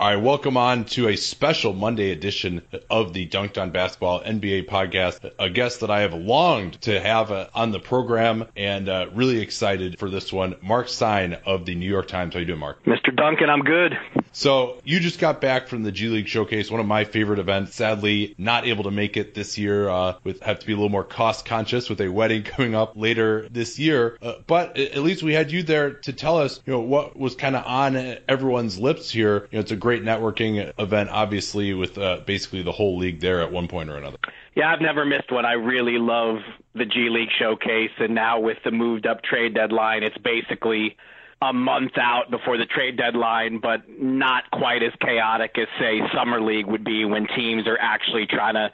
All right, welcome on to a special Monday edition of the Dunked on Basketball NBA podcast. A guest that I have longed to have uh, on the program and uh, really excited for this one, Marc Stein of the New York Times. How you doing, Marc? Mr. Duncan, I'm good. So you just got back from the G League Showcase, one of my favorite events. Sadly, not able to make it this year. Uh, with have to be a little more cost conscious with a wedding coming up later this year. Uh, but at least we had you there to tell us, you know, what was kind of on everyone's lips here. You know, it's a great networking event, obviously, with uh, basically the whole league there at one point or another. Yeah, I've never missed one. I really love the G League showcase, and now with the moved up trade deadline, it's basically a month out before the trade deadline, but not quite as chaotic as say summer league would be when teams are actually trying to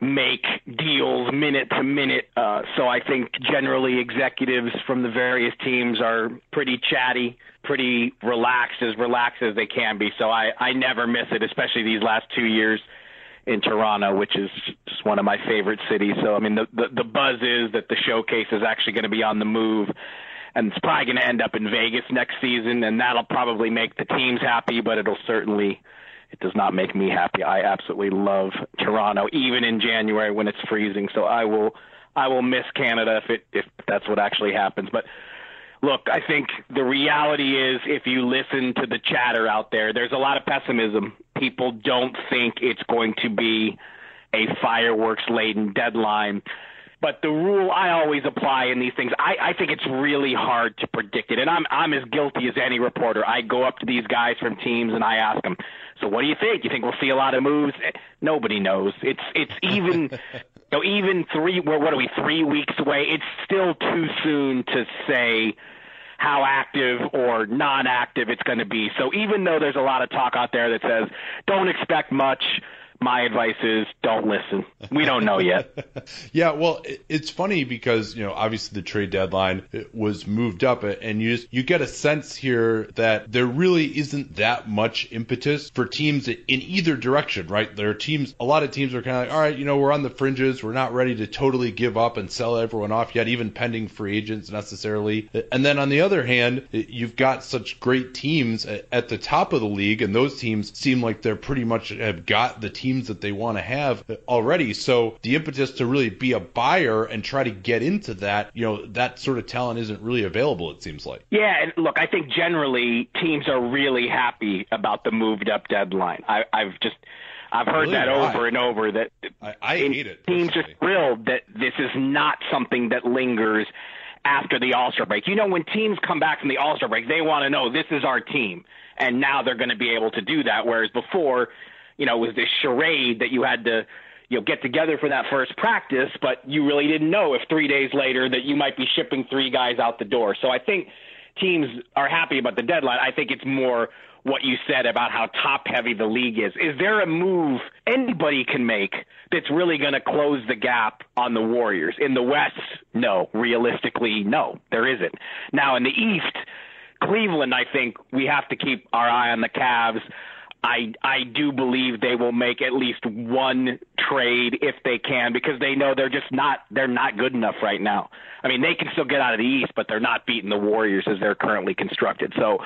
make deals minute to minute. Uh, so I think generally executives from the various teams are pretty chatty, pretty relaxed, as relaxed as they can be. So I, I never miss it, especially these last two years in Toronto, which is just one of my favorite cities. So I mean, the the, the buzz is that the showcase is actually going to be on the move. And it's probably going to end up in Vegas next season, and that'll probably make the teams happy, but it'll certainly it does not make me happy. I absolutely love Toronto, even in January when it's freezing. So I will I will miss Canada if it if that's what actually happens. But look, I think the reality is if you listen to the chatter out there, there's a lot of pessimism. People don't think it's going to be a fireworks laden deadline. But the rule I always apply in these things, I, I think it's really hard to predict it. And I'm I'm as guilty as any reporter. I go up to these guys from teams and I ask them, so what do you think? You think we'll see a lot of moves? Nobody knows. It's it's even know, even three well, what are we, three weeks away? It's still too soon to say how active or non-active it's going to be. So even though there's a lot of talk out there that says don't expect much, my advice is don't listen. We don't know yet. yeah, well, it's funny because you know obviously the trade deadline uh, was moved up, uh, and you just, you get a sense here that there really isn't that much impetus for teams in either direction, right? There are teams, a lot of teams are kind of like, all right, you know, we're on the fringes, we're not ready to totally give up and sell everyone off yet, even pending free agents necessarily. Uh, and then on the other hand, you've got such great teams at the top of the league, and those teams seem like they're pretty much have got the team teams that they want to have already. So the impetus to really be a buyer and try to get into that, you know, that sort of talent isn't really available, it seems like. Yeah, and look, I think generally teams are really happy about the moved up deadline. I, I've just I've heard really? that over and over that I, I hate it. Teams are thrilled that this is not something that lingers after the All Star break. You know, when teams come back from the All Star break, they want to know this is our team, and now they're going to be able to do that. Whereas before, you know, it was this charade that you had to, you know, get together for that first practice, but you really didn't know if three days later that you might be shipping three guys out the door. So I think teams are happy about the deadline. I think it's more what you said about how top heavy the league is. Is there a move anybody can make that's really going to close the gap on the Warriors? In the West, no. Realistically, no, there isn't. Now in the East, Cleveland, I think we have to keep our eye on the Cavs. I I do believe they will make at least one trade if they can because they know they're just not they're not good enough right now. I mean, they can still get out of the East, but they're not beating the Warriors as they're currently constructed. So,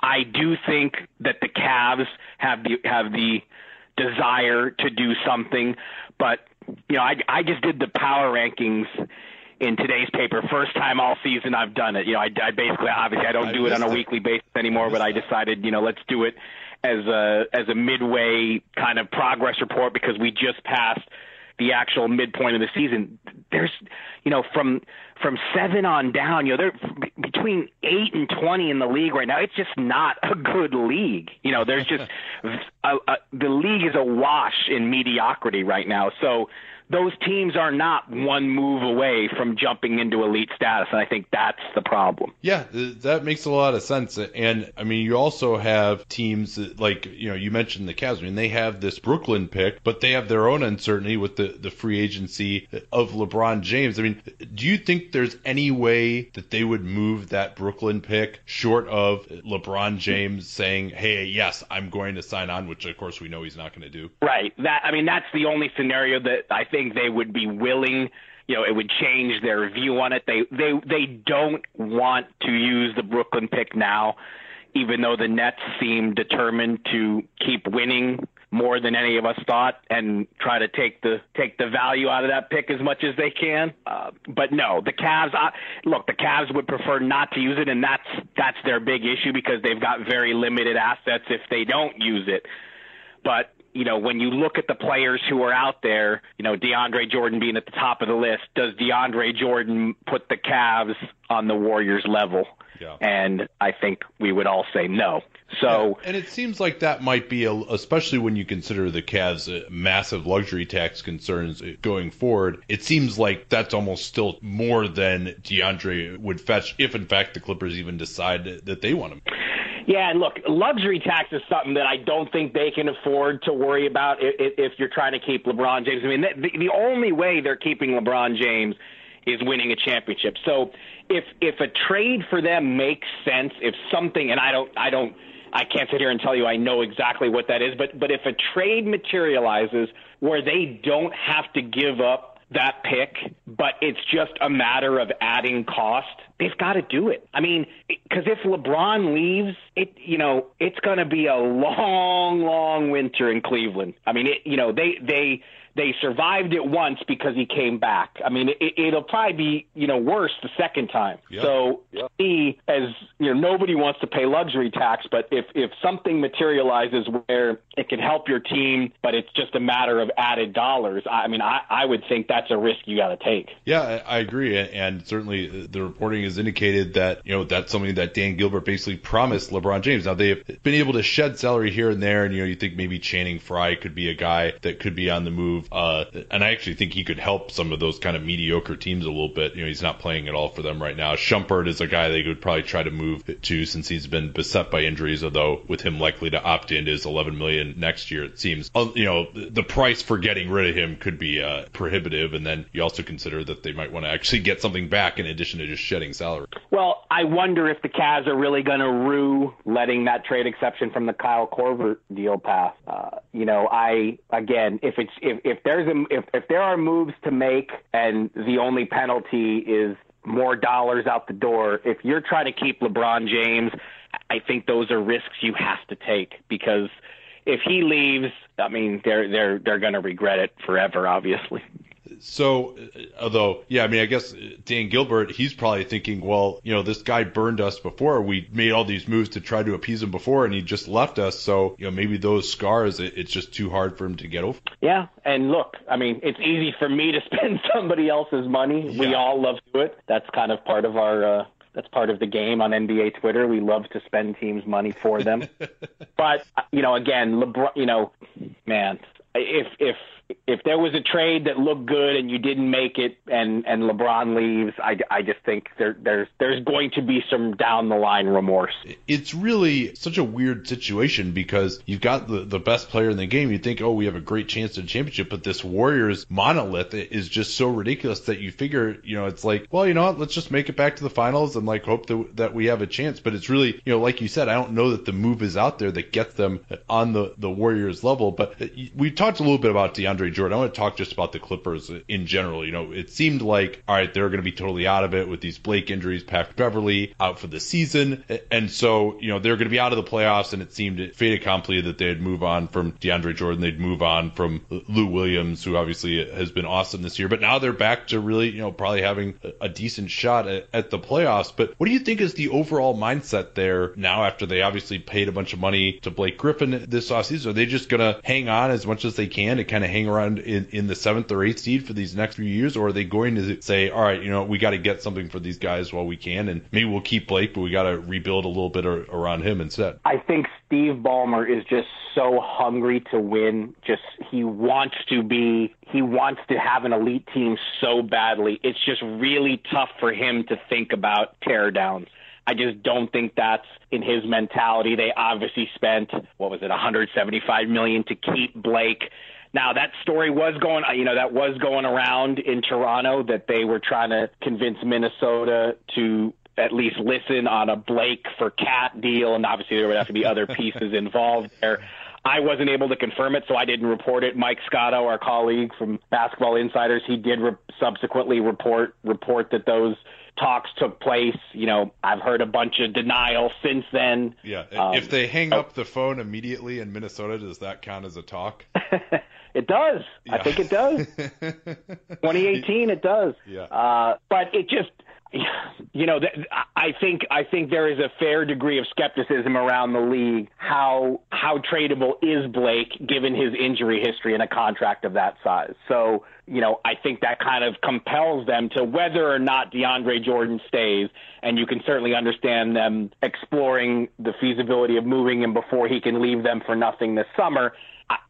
I do think that the Cavs have the have the desire to do something, but you know, I I just did the power rankings in today's paper. First time all season I've done it. You know, I, I basically obviously I don't do it on a weekly basis anymore, but I decided you know let's do it as a as a midway kind of progress report because we just passed the actual midpoint of the season. There's, you know, from from seven on down, you know, they're between eight and twenty in the league right now. It's just not a good league. You know, there's just a, a, the league is awash in mediocrity right now. So those teams are not one move away from jumping into elite status, and I think that's the problem. Yeah, that makes a lot of sense. And I mean, you also have teams that, like you know, you mentioned the Cavs. I mean, they have this Brooklyn pick, but they have their own uncertainty with the the free agency of LeBron James. I mean, do you think there's any way that they would move that Brooklyn pick short of LeBron James saying, "Hey, yes, I'm going to sign on," which of course we know he's not going to do. Right. That I mean, that's the only scenario that I think think they would be willing you know, it would change their view on it. They they they don't want to use the Brooklyn pick now even though the Nets seem determined to keep winning more than any of us thought and try to take the take the value out of that pick as much as they can. Uh, but no, the Cavs. I, look, the Cavs would prefer not to use it, and that's that's their big issue because they've got very limited assets if they don't use it. But you know, when you look at the players who are out there, you know, DeAndre Jordan being at the top of the list, does DeAndre Jordan put the Cavs on the Warriors level? Yeah. And I think we would all say no. So, yeah, and it seems like that might be, a, especially when you consider the Cavs' uh, massive luxury tax concerns uh, going forward. It seems like that's almost still more than DeAndre would fetch if, in fact, the Clippers even decide that they want him. Yeah, and look, luxury tax is something that I don't think they can afford to worry about if, if you're trying to keep LeBron James. I mean, the, the only way they're keeping LeBron James is winning a championship. So if if a trade for them makes sense, if something, and I don't, I don't, I can't sit here and tell you I know exactly what that is, but but if a trade materializes where they don't have to give up that pick, but it's just a matter of adding cost, they've got to do it. I mean, because if LeBron leaves, it you know it's going to be a long, long winter in Cleveland. I mean, it, you know they they they survived it once because he came back. I mean, it, it'll probably be you know worse the second time. Yep. So yep. he, as you know, nobody wants to pay luxury tax, but if if something materializes where it can help your team, but it's just a matter of added dollars, I mean, I, I would think that's a risk you got to take. Yeah, I agree, and certainly the reporting has indicated that you know that's something that Dan Gilbert basically promised LeBron James. Now they've been able to shed salary here and there, and you know you think maybe Channing Frye could be a guy that could be on the move uh, and I actually think he could help some of those kind of mediocre teams a little bit. You know, he's not playing at all for them right now. Shumpert is a guy they would probably try to move to since he's been beset by injuries. Although with him likely to opt into his 11 million next year, it seems uh, you know the price for getting rid of him could be uh, prohibitive. And then you also consider that they might want to actually get something back in addition to just shedding salary. Well, I wonder if the Cavs are really going to rue letting that trade exception from the Kyle Korver deal pass. Uh, you know, I again, if it's if if there's a if if there are moves to make and the only penalty is more dollars out the door, if you're trying to keep LeBron James, I think those are risks you have to take because if he leaves, I mean, they're they're they're going to regret it forever, obviously so, uh, although, yeah, I mean, I guess Dan Gilbert, he's probably thinking, well, you know, this guy burned us before. We made all these moves to try to appease him before, and he just left us. So, you know, maybe those scars, it, it's just too hard for him to get over. Yeah, and look, I mean, it's easy for me to spend somebody else's money. Yeah. We all love to do it. That's kind of part of our. Uh, that's part of the game on NBA Twitter. We love to spend teams' money for them. but you know, again, LeBron. You know, man, if if if there was a trade that looked good and you didn't make it and and LeBron leaves, I, I just think there there's there's going to be some down the line remorse. It's really such a weird situation because you've got the the best player in the game. You think, oh, we have a great chance at a championship, but this Warriors monolith is just so ridiculous that you figure, you know, it's like, well, you know what, let's just make it back to the finals and like hope that that we have a chance. But it's really, you know, like you said, I don't know that the move is out there that gets them on the the Warriors level. But we talked a little bit about DeAndre DeAndre Jordan. I want to talk just about the Clippers in general. You know, it seemed like, all right, they're going to be totally out of it with these Blake injuries, Patrick Beverley out for the season. And so, you know, they're going to be out of the playoffs, and it seemed fait accompli that they'd move on from DeAndre Jordan. They'd move on from Lou Williams, who obviously has been awesome this year. But now they're back to really, you know, probably having a decent shot at, at the playoffs. But what do you think is the overall mindset there now after they obviously paid a bunch of money to Blake Griffin this offseason? Are they just going to hang on as much as they can to kind of hang around in, in the seventh or eighth seed for these next few years, or are they going to say, all right, you know, we got to get something for these guys while we can, and maybe we'll keep Blake, but we got to rebuild a little bit around him instead? I think Steve Ballmer is just so hungry to win. Just he wants to be, he wants to have an elite team so badly. It's just really tough for him to think about teardowns. I just don't think that's in his mentality. They obviously spent what was it, 175 million to keep Blake. Now that story was going, you know, that was going around in Toronto that they were trying to convince Minnesota to at least listen on a Blake for KAT deal, and obviously there would have to be other pieces involved there. I wasn't able to confirm it, so I didn't report it. Mike Scotto, our colleague from Basketball Insiders, he did re- subsequently report report that those talks took place. You know, I've heard a bunch of denial since then. Yeah. Um, if they hang oh, up the phone immediately in Minnesota, does that count as a talk? It does. Yeah. I think it does. 2018, it does. Yeah. Uh, but it just, you know, I think I think there is a fair degree of skepticism around the league. How how tradable is Blake given his injury history and a contract of that size? So, you know, I think that kind of compels them to whether or not DeAndre Jordan stays. And you can certainly understand them exploring the feasibility of moving him before he can leave them for nothing this summer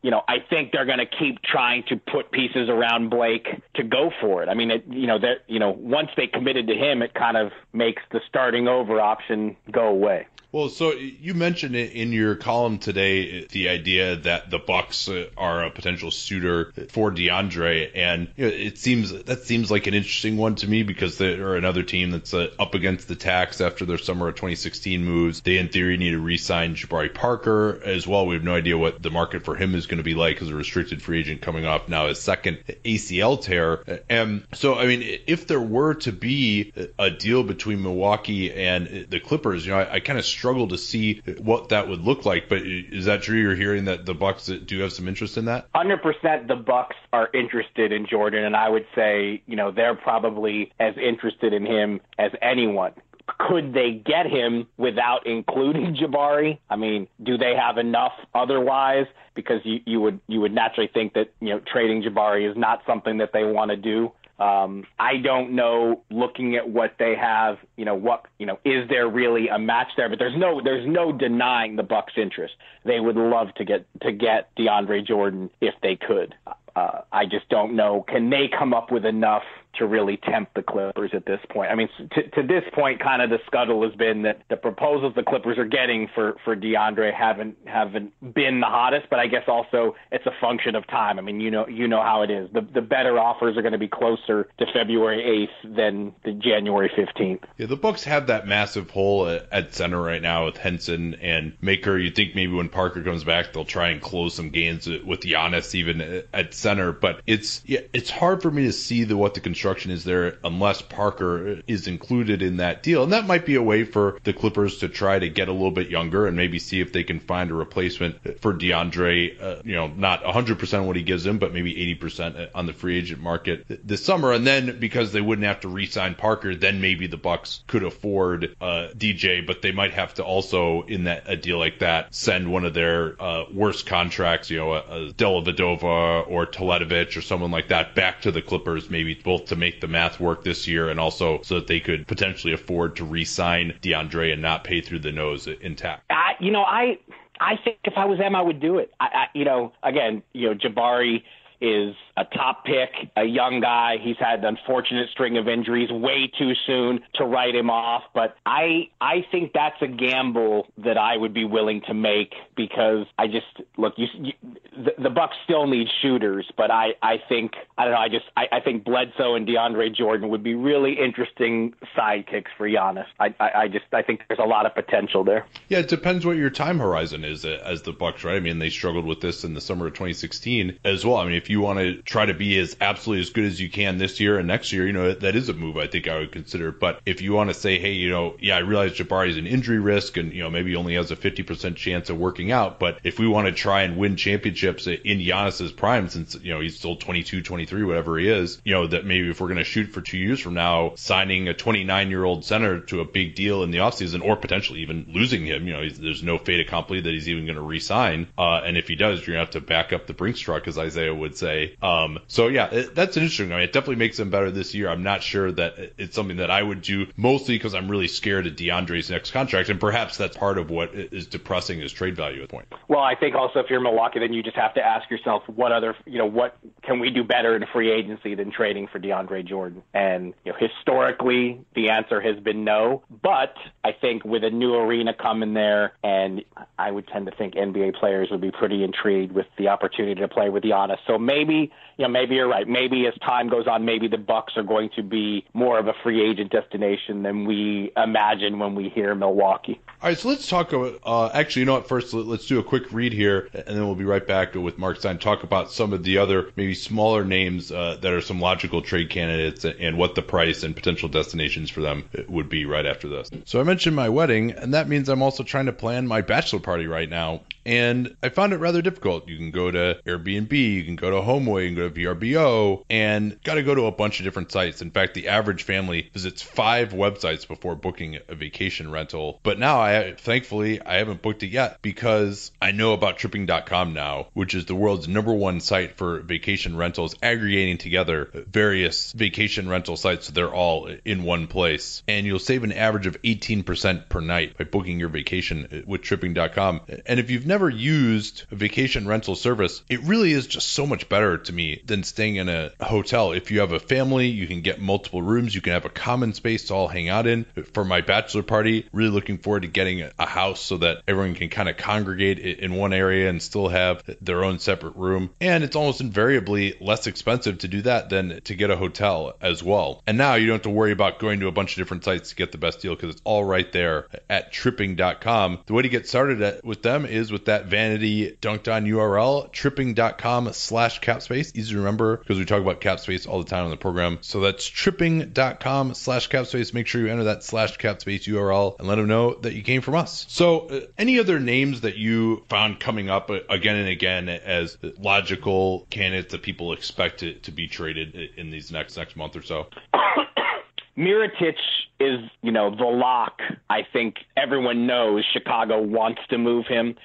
you know, I think they're going to keep trying to put pieces around Blake to go for it. I mean, it, you know, that you know, once they committed to him, it kind of makes the starting over option go away. Well, so you mentioned it in your column today the idea that the Bucks are a potential suitor for DeAndre, and it seems that seems like an interesting one to me because they're another team that's uh, up against the tax after their summer of 2016 moves. They, in theory, need to re-sign Jabari Parker as well. We have no idea what the market for him is going to be like as a restricted free agent coming off now his second ACL tear. And so, I mean, if there were to be a deal between Milwaukee and the Clippers, you know, I, I kind of struggle to see what that would look like. But is that true? You're hearing that the Bucks do have some interest in that? Hundred percent. The Bucks are interested in Jordan, and I would say, you know, they're probably as interested in him as anyone could they get him without including Jabari? I mean, do they have enough otherwise? Because you, you would you would naturally think that you know trading Jabari is not something that they want to do. Um, I don't know. Looking at what they have, you know, what you know, is there really a match there? But there's no there's no denying the Bucks' interest. They would love to get to get DeAndre Jordan if they could. Uh, I just don't know. Can they come up with enough to really tempt the Clippers at this point. I mean, to, to this point, kind of the scuttle has been that the proposals the Clippers are getting for for DeAndre haven't haven't been the hottest, but I guess also it's a function of time. I mean, you know you know how it is. The the better offers are going to be closer to February eighth than the January fifteenth. Yeah, the Bucks have that massive hole at, at center right now with Henson and Maker. You think maybe when Parker comes back, they'll try and close some gains with Giannis even at center, but it's yeah, it's hard for me to see the what the is there unless Parker is included in that deal. And that might be a way for the Clippers to try to get a little bit younger and maybe see if they can find a replacement for DeAndre, uh, you know, not 100% what he gives them, but maybe 80% on the free agent market this summer. And then because they wouldn't have to re-sign Parker, then maybe the Bucks could afford uh, DJ, but they might have to also in that a deal like that send one of their uh, worst contracts, you know, a, a Dellavedova or Teletovic or someone like that back to the Clippers, maybe both to make the math work this year and also so that they could potentially afford to re-sign DeAndre and not pay through the nose intact? I, you know, I I think if I was them, I would do it. I, I you know, again, you know, Jabari is a top pick, a young guy. He's had an unfortunate string of injuries way too soon to write him off. But I I think that's a gamble that I would be willing to make because I just look you, you the, the Bucks still need shooters, but I I think I don't know I just I, I think Bledsoe and DeAndre Jordan would be really interesting sidekicks for Giannis. I, I I just I think there's a lot of potential there. Yeah, it depends what your time horizon is uh, as the Bucks, right? I mean, they struggled with this in the summer of 2016 as well. I mean, if you want to try to be as absolutely as good as you can this year and next year, you know, that is a move I think I would consider. But if you want to say, hey, you know, yeah, I realize Jabari is an injury risk and, you know, maybe only has a 50% chance of working out. But if we want to try and win championships in Giannis's prime, since, you know, he's still 22, 23, whatever he is, you know, that maybe if we're going to shoot for two years from now, signing a 29 year old center to a big deal in the offseason or potentially even losing him, you know, there's no fait accompli that he's even going to resign. Uh, and if he does, you're going to have to back up the Brinks truck, as Isaiah would say. Um, so yeah, it, that's interesting. I mean, it definitely makes them better this year. I'm not sure that it's something that I would do mostly because I'm really scared of DeAndre's next contract, and perhaps that's part of what is depressing his trade value at the point. Well, I think also if you're Milwaukee, then you just have to ask yourself what other, you know, what can we do better in free agency than trading for DeAndre Jordan? And you know, historically, the answer has been no. But I think with a new arena coming there, and I would tend to think NBA players would be pretty intrigued with the opportunity to play with Giannis. So maybe you know maybe you're right. Maybe as time goes on, maybe the Bucks are going to be more of a free agent destination than we imagine when we hear Milwaukee. All right, so let's talk about. Uh, actually, you know what? First, let's do a quick read here, and then we'll be right back with Marc Stein. Talk about some of the other maybe smaller names uh, that are some logical trade candidates, and what the price and potential destinations for them would be right after this. So I mentioned my wedding, and that means I'm also trying to plan my bachelor party right now and I found it rather difficult. You can go to Airbnb, you can go to HomeAway, you can go to VRBO, and got to go to a bunch of different sites. In fact, the average family visits five websites before booking a vacation rental. But now, I thankfully I haven't booked it yet because I know about Tripping.com now, which is the world's number one site for vacation rentals, aggregating together various vacation rental sites so they're all in one place. And you'll save an average of 18% per night by booking your vacation with Tripping.com. And if you've never never used a vacation rental service, it really is just so much better to me than staying in a hotel. If you have a family, you can get multiple rooms, you can have a common space to all hang out in. For my bachelor party, really looking forward to getting a house so that everyone can kind of congregate in one area and still have their own separate room. And it's almost invariably less expensive to do that than to get a hotel as well. And now you don't have to worry about going to a bunch of different sites to get the best deal because it's all right there at tripping.com. The way to get started at, with them is with that vanity dunked on URL, tripping.com slash capspace. Easy to remember because we talk about capspace all the time on the program. So that's tripping.com slash capspace. Make sure you enter that slash capspace URL and let them know that you came from us. So, uh, any other names that you found coming up uh, again and again as logical candidates that people expect to, to be traded in these next next month or so? Mirotic is, you know, the lock. I think everyone knows Chicago wants to move him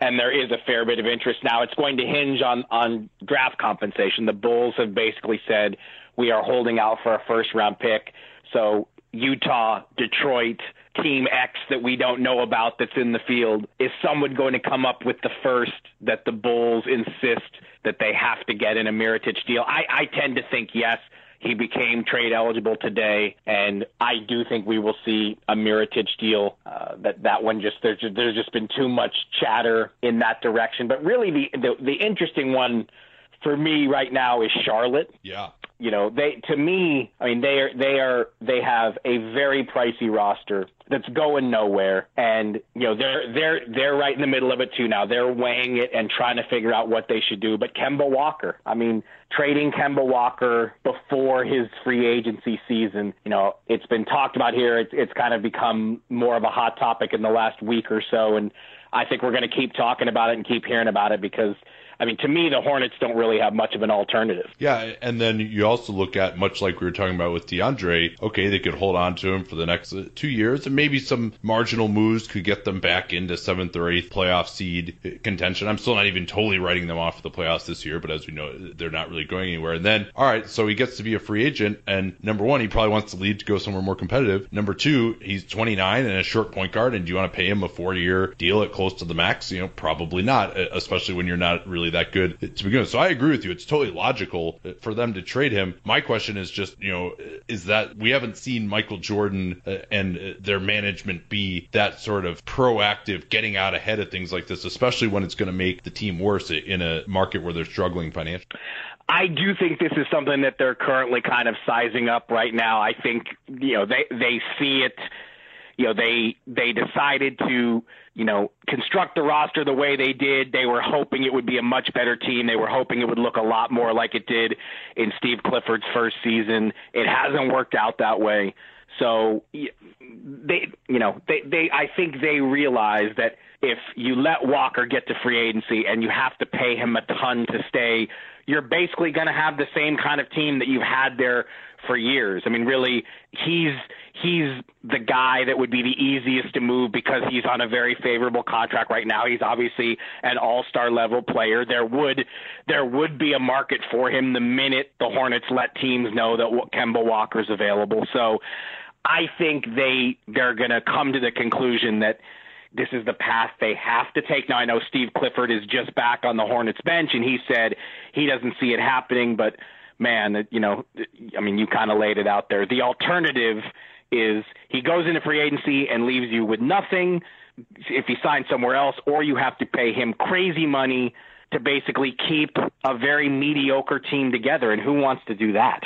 and there is a fair bit of interest now. It's going to hinge on on draft compensation. The Bulls have basically said we are holding out for a first round pick. So Utah, Detroit, Team X that we don't know about that's in the field, is someone going to come up with the first that the Bulls insist that they have to get in a Mirotic deal? I, I tend to think yes. He became trade eligible today, and I do think we will see a Mirotic deal. Uh, that that one just there's just, there's just been too much chatter in that direction. But really, the the, the interesting one for me right now is Charlotte. Yeah you know they to me i mean they are they are they have a very pricey roster that's going nowhere. And you know they're they're they're right in the middle of it too now. They're weighing it and trying to figure out what they should do. But Kemba Walker I mean trading Kemba Walker before his free agency season you know it's been talked about here. It's it's kind of become more of a hot topic in the last week or so. And I think we're going to keep talking about it and keep hearing about it because I mean, to me, the Hornets don't really have much of an alternative. Yeah, and then you also look at much like we were talking about with DeAndre. Okay, they could hold on to him for the next two years, and maybe some marginal moves could get them back into seventh or eighth playoff seed contention. I'm still not even totally writing them off for the playoffs this year, but as we know, they're not really going anywhere. And then, all right, so he gets to be a free agent, and number one, he probably wants to leave to go somewhere more competitive. Number two, he's 29 and a short point guard, and do you want to pay him a four-year deal at close to the max? You know, probably not, especially when you're not really that good to begin with. So I agree with you. It's totally logical for them to trade him. My question is just, you know, is that we haven't seen Michael Jordan uh, and uh, their management be that sort of proactive, getting out ahead of things like this, especially when it's going to make the team worse in a market where they're struggling financially. I do think this is something that they're currently kind of sizing up right now. I think you know they they see it. You know they they decided to you know, construct the roster the way they did. They were hoping it would be a much better team. They were hoping it would look a lot more like it did in Steve Clifford's first season. It hasn't worked out that way. So they, you know, they, they, I think they realize that if you let Walker get to free agency and you have to pay him a ton to stay, you're basically going to have the same kind of team that you've had there for years. I mean, really, he's he's the guy that would be the easiest to move because he's on a very favorable contract right now. He's obviously an all-star level player. There would there would be a market for him the minute the Hornets let teams know that Kemba Walker's available. So I think they they're going to come to the conclusion that this is the path they have to take. Now I know Steve Clifford is just back on the Hornets bench and he said he doesn't see it happening, but man, you know, I mean, you kind of laid it out there. The alternative is he goes into free agency and leaves you with nothing, if he signs somewhere else, or you have to pay him crazy money to basically keep a very mediocre team together. And who wants to do that?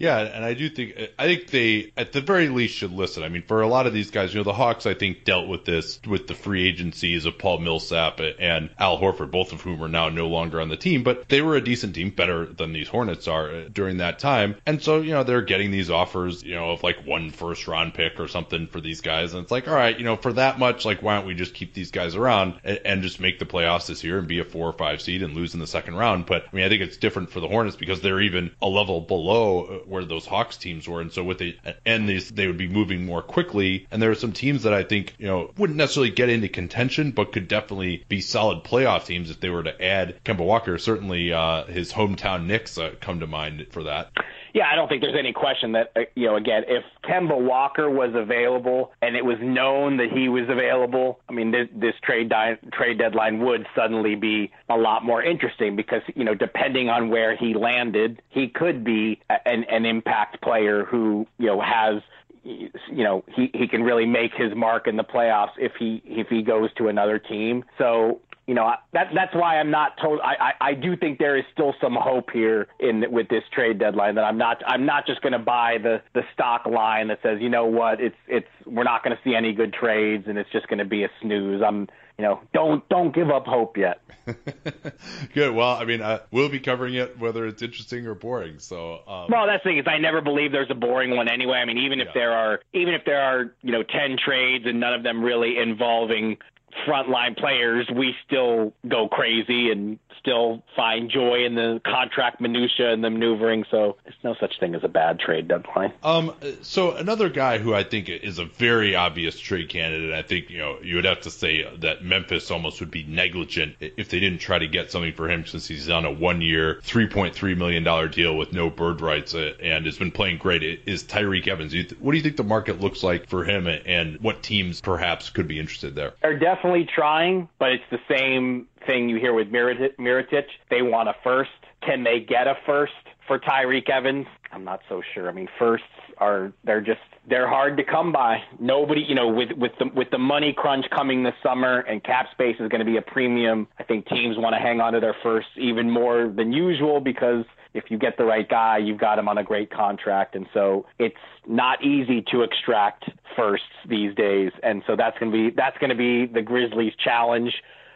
Yeah, and I do think I think they at the very least should listen. I mean, for a lot of these guys, you know, the Hawks I think dealt with this with the free agencies of Paul Millsap and Al Horford, both of whom are now no longer on the team, but they were a decent team, better than these Hornets are uh, during that time. And so, you know, they're getting these offers, you know, of like one first round pick or something for these guys, and it's like, all right, you know, for that much, like, why don't we just keep these guys around and, and just make the playoffs this year and be a four or five seed and lose in the second round? But I mean, I think it's different for the Hornets because they're even a level below uh, where those Hawks teams were, and so with the and these they would be moving more quickly. And there are some teams that I think you know wouldn't necessarily get into contention, but could definitely be solid playoff teams if they were to add Kemba Walker. Certainly, uh, his hometown Knicks uh, come to mind for that. Yeah, I don't think there's any question that uh, you know. Again, if Kemba Walker was available and it was known that he was available, I mean, this, this trade di- trade deadline would suddenly be a lot more interesting because you know, depending on where he landed, he could be an, an impact player who you know has you know he he can really make his mark in the playoffs if he if he goes to another team. So you know that that's why I'm not told. I, I I do think there is still some hope here in with this trade deadline that I'm not I'm not just going to buy the the stock line that says you know what it's it's we're not going to see any good trades and it's just going to be a snooze. I'm you know, don't don't give up hope yet. Good. Well, I mean, uh, we'll be covering it whether it's interesting or boring. So. Um, well, that's the thing is, I never believe there's a boring one anyway. I mean, even if yeah. there are, even if there are, you know, ten trades and none of them really involving frontline players, we still go crazy and still find joy in the contract minutia and the maneuvering. So there's no such thing as a bad trade deadline. Um, so another guy who I think is a very obvious trade candidate, I think you know you would have to say that Memphis almost would be negligent if they didn't try to get something for him since he's on a one-year, 3.3 million dollar deal with no bird rights uh, and has been playing great. Is Tyreke Evans? What do you think the market looks like for him, and what teams perhaps could be interested there? They're definitely trying, but it's the same thing you hear with Mirotic. They want a first. Can they get a first for Tyreke Evans? I'm not so sure. I mean, firsts are they're just they're hard to come by. Nobody, you know, with with the with the money crunch coming this summer and cap space is going to be a premium. I think teams want to hang on to their firsts even more than usual because if you get the right guy, you've got him on a great contract, and so it's not easy to extract firsts these days, and so that's going to be that's going to be the Grizzlies' challenge.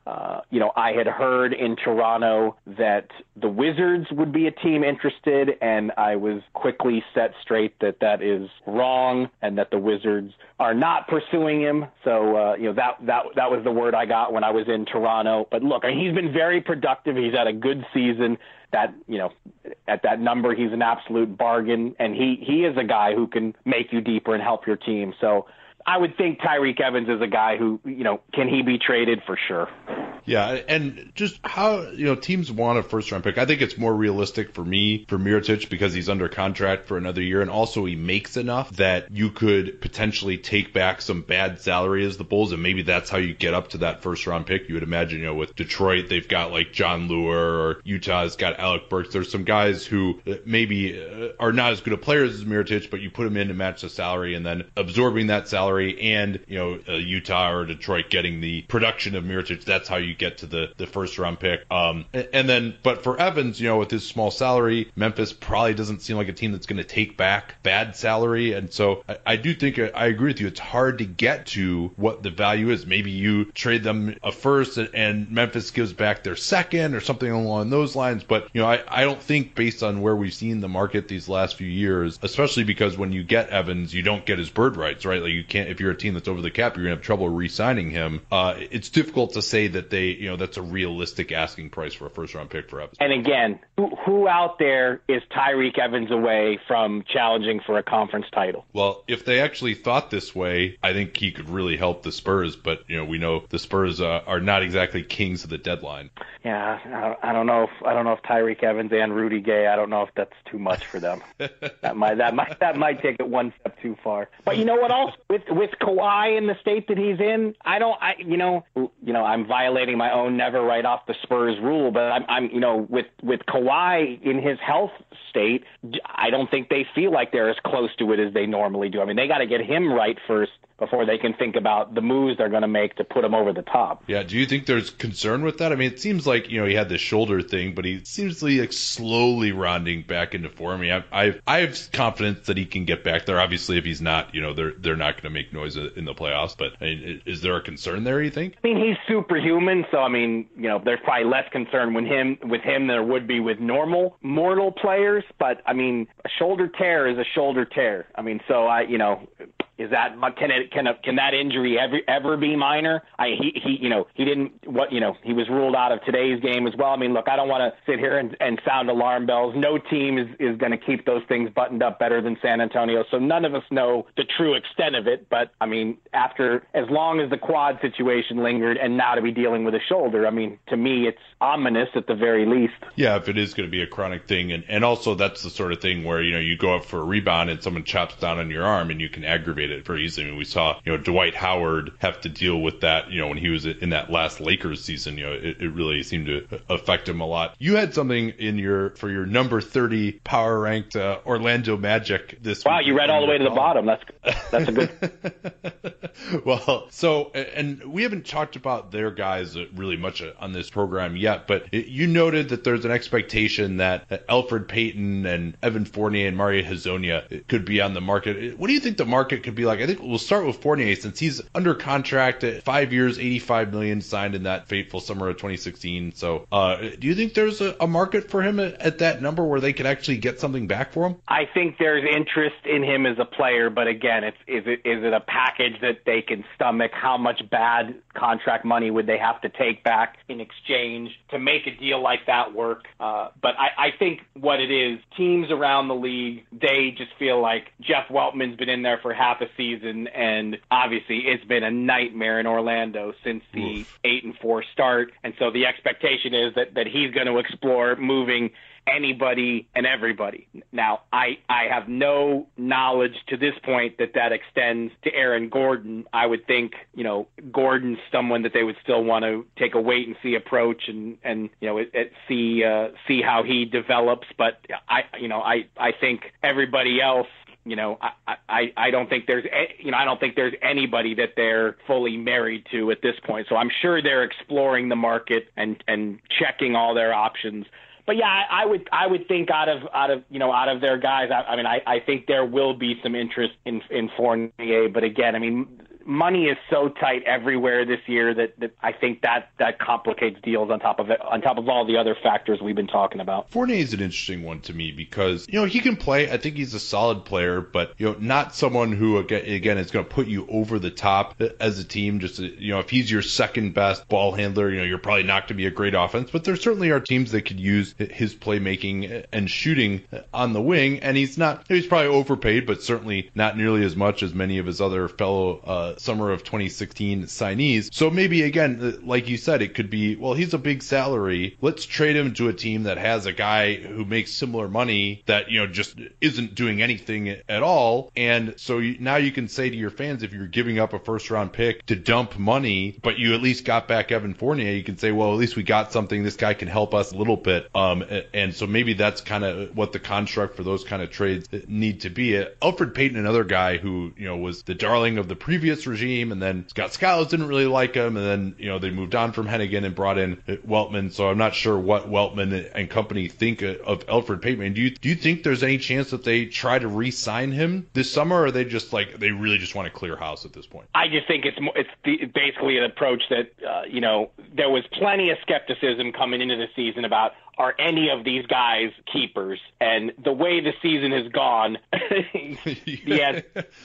Uh, you know, I had heard in Toronto that the Wizards would be a team interested, and I was quickly set straight that that is wrong, and that the Wizards are not pursuing him. So, uh, you know, that that that was the word I got when I was in Toronto. But look, he's been very productive. He's had a good season that you know at that number he's an absolute bargain and he he is a guy who can make you deeper and help your team. So I would think Tyreke Evans is a guy who, you know, can he be traded for sure? Yeah, and just how you know teams want a first round pick. I think it's more realistic for me for Mirotic because he's under contract for another year, and also he makes enough that you could potentially take back some bad salary as the Bulls, and maybe that's how you get up to that first round pick. You would imagine, you know, with Detroit they've got like Jon Leuer, or Utah's got Alec Burks. There's some guys who maybe uh, are not as good of players as Mirotic, but you put them in to match the salary, and then absorbing that salary, and you know uh, Utah or Detroit getting the production of Mirotic. That's how you get to the the first round pick. Um, and then, but for Evans, you know, with his small salary, Memphis probably doesn't seem like a team that's going to take back bad salary. And so I, I do think I agree with you. It's hard to get to what the value is. Maybe you trade them a first and Memphis gives back their second or something along those lines. But you know, I, I don't think based on where we've seen the market these last few years, especially because when you get Evans, you don't get his bird rights, right? Like you can't if you're a team that's over the cap, you're gonna have trouble re-signing him. Uh, it's difficult to say that they you know that's a realistic asking price for a first round pick for Evans. And again, who, who out there is Tyreke Evans away from challenging for a conference title? Well, if they actually thought this way, I think he could really help the Spurs. But you know, we know the Spurs uh, are not exactly kings of the deadline. Yeah, I, I don't know if I don't know if Tyreke Evans and Rudy Gay. I don't know if that's too much for them. that might that might that might take it one step too far. But you know what? else with with Kawhi in the state that he's in, I don't. I you know you know I'm violating my own never write off the Spurs rule, but I'm, I'm you know with with Kawhi in his health state, I don't think they feel like they're as close to it as they normally do. I mean, they got to get him right first before they can think about the moves they're going to make to put him over the top. Yeah. Do you think there's concern with that? I mean, it seems like you know he had the shoulder thing, but he seems to be like slowly rounding back into form. I, mean, I, I have confidence that he can get back there. Obviously, if he's not, you know, they're they're not going to make noise in the playoffs. But I mean, is there a concern there? You think? I mean, he's superhuman, so I mean, you know, there's probably less concern with him with him than there would be with normal mortal players. But I mean, a shoulder tear is a shoulder tear. I mean, so I, you know, is that can it can a, can that injury ever ever be minor? I he he you know he didn't what you know he was ruled out of today's game as well. I mean, look, I don't want to sit here and, and sound alarm bells. No team is is going to keep those things buttoned up better than San Antonio, so none of us know the true extent of it. But I mean, after as long as the quad situation lingered, and now to be dealing with a shoulder, I mean, to me, it's ominous at the very least. Yeah, if it is going to be a chronic thing, and and also that's the sort of thing where you know you go up for a rebound and someone chops down on your arm and you can aggravate it very easily. I mean, we saw, you know, Dwight Howard have to deal with that, you know, when he was in that last Lakers season, you know, it, it really seemed to affect him a lot. You had something in your, for your number 30 power ranked uh, Orlando Magic this Wow, you read all the way to the bottom. That's, that's a good. well, so, and we haven't talked about their guys really much on this program yet, but you noted that there's an expectation that Elfrid Payton and Evan Fournier and Mario Hezonja could be on the market. What do you think the market could be like? I think we'll start with Fournier since he's under contract at five years, 85 million signed in that fateful summer of 2016. So, uh, do you think there's a, a market for him at, at, that number where they could actually get something back for him? I think there's interest in him as a player, but again, it's is it is it a package that they can stomach? How much bad contract money would they have to take back in exchange to make a deal like that work? Uh, but I, I think what it is, teams around the league, they just feel like Jeff Weltman's been in there for half a season, and obviously it's been a nightmare in Orlando since the Oof. eight and four start. And so the expectation is that that he's going to explore moving anybody and everybody. Now, I I have no knowledge to this point that that extends to Aaron Gordon. I would think, you know, Gordon's someone that they would still want to take a wait and see approach and and you know, it, it see uh, see how he develops. But I you know, I I think everybody else you know, I, I, I don't think there's, you know, I don't think there's anybody that they're fully married to at this point. So I'm sure they're exploring the market and, and checking all their options. But yeah, I, I would, I would think out of, out of, you know, out of their guys, I, I mean, I, I think there will be some interest in, in Fournier. But again, I mean, money is so tight everywhere this year that, that I think that that complicates deals on top of it, on top of all the other factors we've been talking about. Fournier is an interesting one to me because you know he can play. I think he's a solid player, but you know not someone who again is going to put you over the top as a team. Just you know if he's your second best ball handler, you know you're probably not going to be a great offense. But there certainly are teams that could use his playmaking and shooting on the wing, and he's not. He's probably overpaid, but certainly not nearly as much as many of his other fellow uh, summer of 2016 signees. So maybe again, uh, like you said, it could be well, he's a big salary. Let's trade him to a team that has a guy who makes similar money that you know just isn't doing anything at all. And so now you can say to your fans, if you're giving up a first round pick to dump money, but you at least got back Evan Fournier, you can say, well, at least we got something. This guy can help us a little bit. Um, and so maybe that's kind of what the construct for those kind of trades need to be. Elfrid Payton, another guy who you know was the darling of the previous regime, and then Scott Skiles didn't really like him, and then you know they moved on from Hennigan and brought in Weltman. So I'm not sure what Weltman and company think of Elfrid Payton. Do you do you think there's any chance that they try to re-sign him this summer, or are they just like they really just want to clear house at this point? I just think it's it's the, basically an approach that uh, you know there was plenty of skepticism coming into the season about are any of these guys keepers? And the way the season has gone, yes,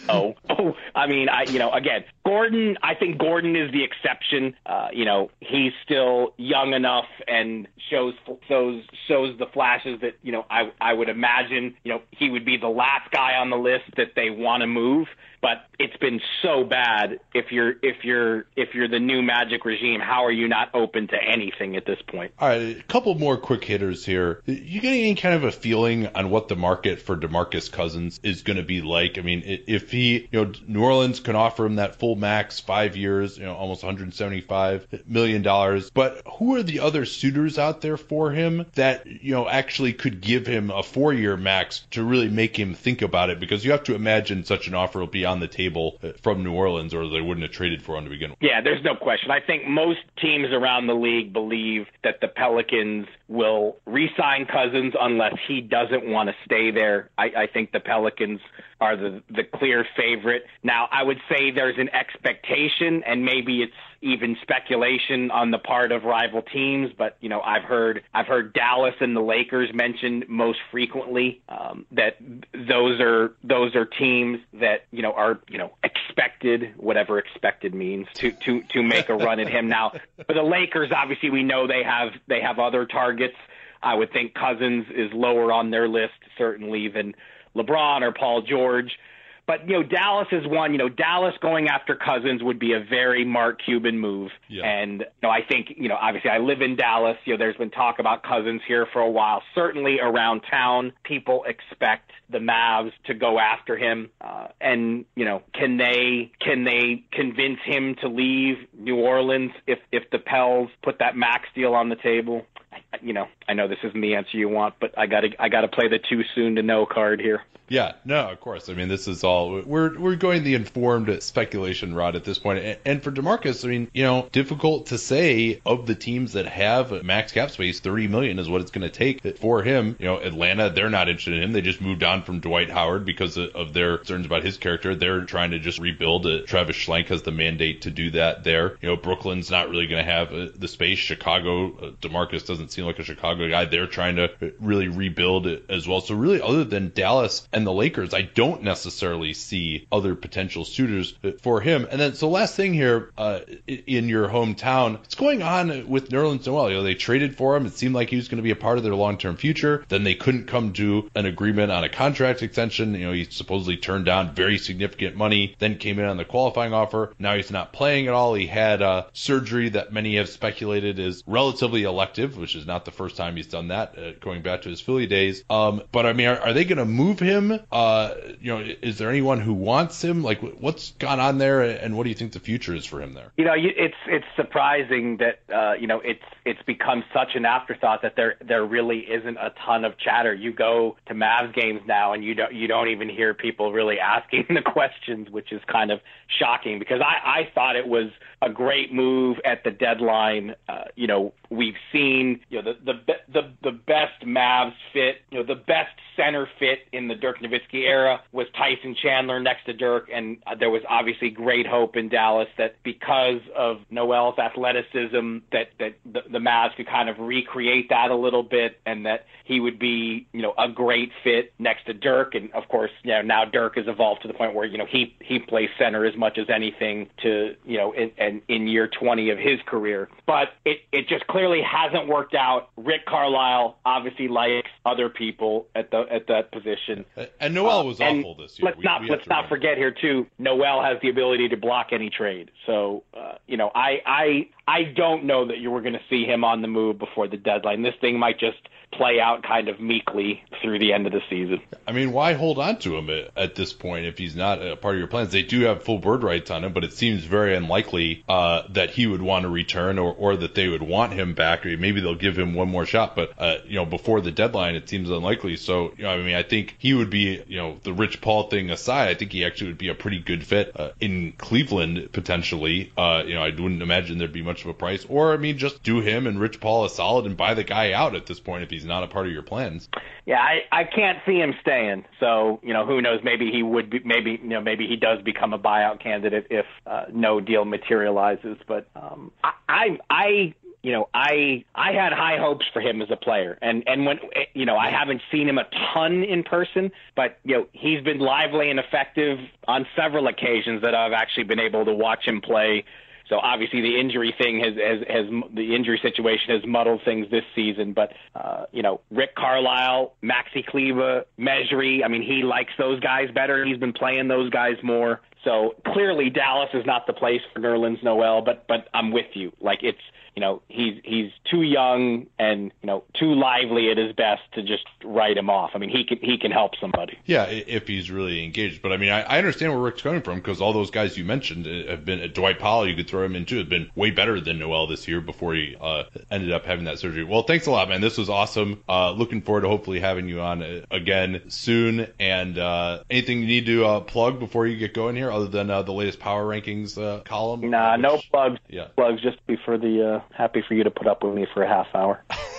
oh, oh, I mean, I, you know, again, again Gordon, I think Gordon is the exception. Uh, you know, he's still young enough and shows shows shows the flashes that you know I I would imagine you know he would be the last guy on the list that they want to move. But it's been so bad if you're if you're if you're the new magic regime how are you not open to anything at this point? All right a couple more quick hitters here. You getting any kind of a feeling on what the market for demarcus cousins is going to be like? I mean if he you know new orleans can offer him that full max five years you know almost 175 million dollars but who are the other suitors out there for him that you know actually could give him a four year max to really make him think about it because you have to imagine such an offer will be on the table uh, from New Orleans, or they wouldn't have traded for him to begin with. Yeah, there's no question. I think most teams around the league believe that the Pelicans will re-sign Cousins unless he doesn't want to stay there. I, I think the Pelicans are the the clear favorite. Now, I would say there's an expectation, and maybe it's even speculation on the part of rival teams. But you know, I've heard I've heard Dallas and the Lakers mentioned most frequently um, that those are those are teams that you know are you know expected, whatever expected means, to to to make a run at him. Now, for the Lakers, obviously, we know they have they have other targets. I would think Cousins is lower on their list certainly than LeBron or Paul George. But you know, Dallas is one. You know, Dallas going after Cousins would be a very Mark Cuban move. Yeah. And you know, I think you know, obviously, I live in Dallas. You know, there's been talk about Cousins here for a while. Certainly around town, people expect the Mavs to go after him. Uh, and you know, can they can they convince him to leave New Orleans if if the Pels put that max deal on the table? You know, I know this isn't the answer you want, but I got to I got to play the too soon to know card here. Yeah, no, of course. I mean, this is all we're we're going the informed speculation route at this point. And, and for DeMarcus, I mean, you know, difficult to say of the teams that have max cap space, 30 million is what it's going to take for him. You know, Atlanta, they're not interested in him. They just moved on from Dwight Howard because of their concerns about his character. They're trying to just rebuild. Travis Schlenk has the mandate to do that there. You know, Brooklyn's not really going to have uh, the space. Chicago, uh, DeMarcus doesn't seem like a Chicago guy. They're trying to really rebuild it as well. So really, other than Dallas and the Lakers, I don't necessarily see other potential suitors for him. And then, so last thing here, uh, in your hometown, what's going on with Nerlens Noel? You know, they traded for him. It seemed like he was going to be a part of their long-term future. Then they couldn't come to an agreement on a contract extension. You know, he supposedly turned down very significant money, then came in on the qualifying offer. Now he's not playing at all. He had uh, surgery that many have speculated is relatively elective, which is not the first time he's done that, uh, going back to his Philly days. Um, but I mean, are, are they going to move him? Uh, you know, is there anyone who wants him? Like, what's gone on there, and what do you think the future is for him there? You know, it's it's surprising that uh, you know it's it's become such an afterthought that there there really isn't a ton of chatter. You go to Mavs games now, and you don't you don't even hear people really asking the questions, which is kind of shocking because I I thought it was a great move at the deadline. Uh, you know, we've seen you know the the the the best Mavs fit, you know, the best center fit in the Dirk Nowitzki era was Tyson Chandler next to Dirk, and there was obviously great hope in Dallas that because of Noel's athleticism, that that the, the Mavs could kind of recreate that a little bit, and that he would be, you know, a great fit next to Dirk. And of course, you know, now Dirk has evolved to the point where you know he he plays center as much as anything to you know in in, in year 20 of his career, but it it just clearly hasn't worked out. Rick Carlisle obviously likes other people at the at that position. And Noel was uh, awful this year. Let's we, not we let's not forget here too. Noel has the ability to block any trade. So uh, you know, I I I don't know that you were going to see him on the move before the deadline. This thing might just play out kind of meekly through the end of the season. I mean, why hold on to him at, at this point if he's not a part of your plans? They do have full bird rights on him, but it seems very unlikely uh, that he would want to return or, or that they would want him back. Or maybe they'll give him one more shot, but uh, you know, before the deadline, it seems unlikely. So, you know, I mean, I think he would be, you know, the Rich Paul thing aside, I think he actually would be a pretty good fit uh, in Cleveland potentially. Uh, you know, I wouldn't imagine there'd be much of a price, or I mean, just do him and Rich Paul a solid and buy the guy out at this point if he's not a part of your plans. Yeah, I I can't see him staying. So you know, who knows? Maybe he would be. Maybe you know, maybe he does become a buyout candidate if uh, no deal materializes. But um, I I. I you know, I I had high hopes for him as a player, and and when you know I haven't seen him a ton in person, but you know he's been lively and effective on several occasions that I've actually been able to watch him play so obviously the injury thing has, has, has the injury situation has muddled things this season. But uh, you know, Rick Carlisle, Maxi Kleber, Mejri. I mean, he likes those guys better. He's been playing those guys more. So clearly Dallas is not the place for Nerlens Noel. But but I'm with you. Like it's you know he's he's too young and you know too lively at his best to just write him off. I mean he can he can help somebody. Yeah, if he's really engaged. But I mean I, I understand where Rick's coming from because all those guys you mentioned uh, have been uh, Dwight Powell. You could throw him into has been way better than Noel this year before he uh, ended up having that surgery. Well, thanks a lot, man. This was awesome. Uh, looking forward to hopefully having you on uh, again soon. And uh, anything you need to uh, plug before you get going here, other than uh, the latest power rankings uh, column? Nah, which, no plugs. Yeah, plugs. Just be for the uh, happy for you to put up with me for a half hour.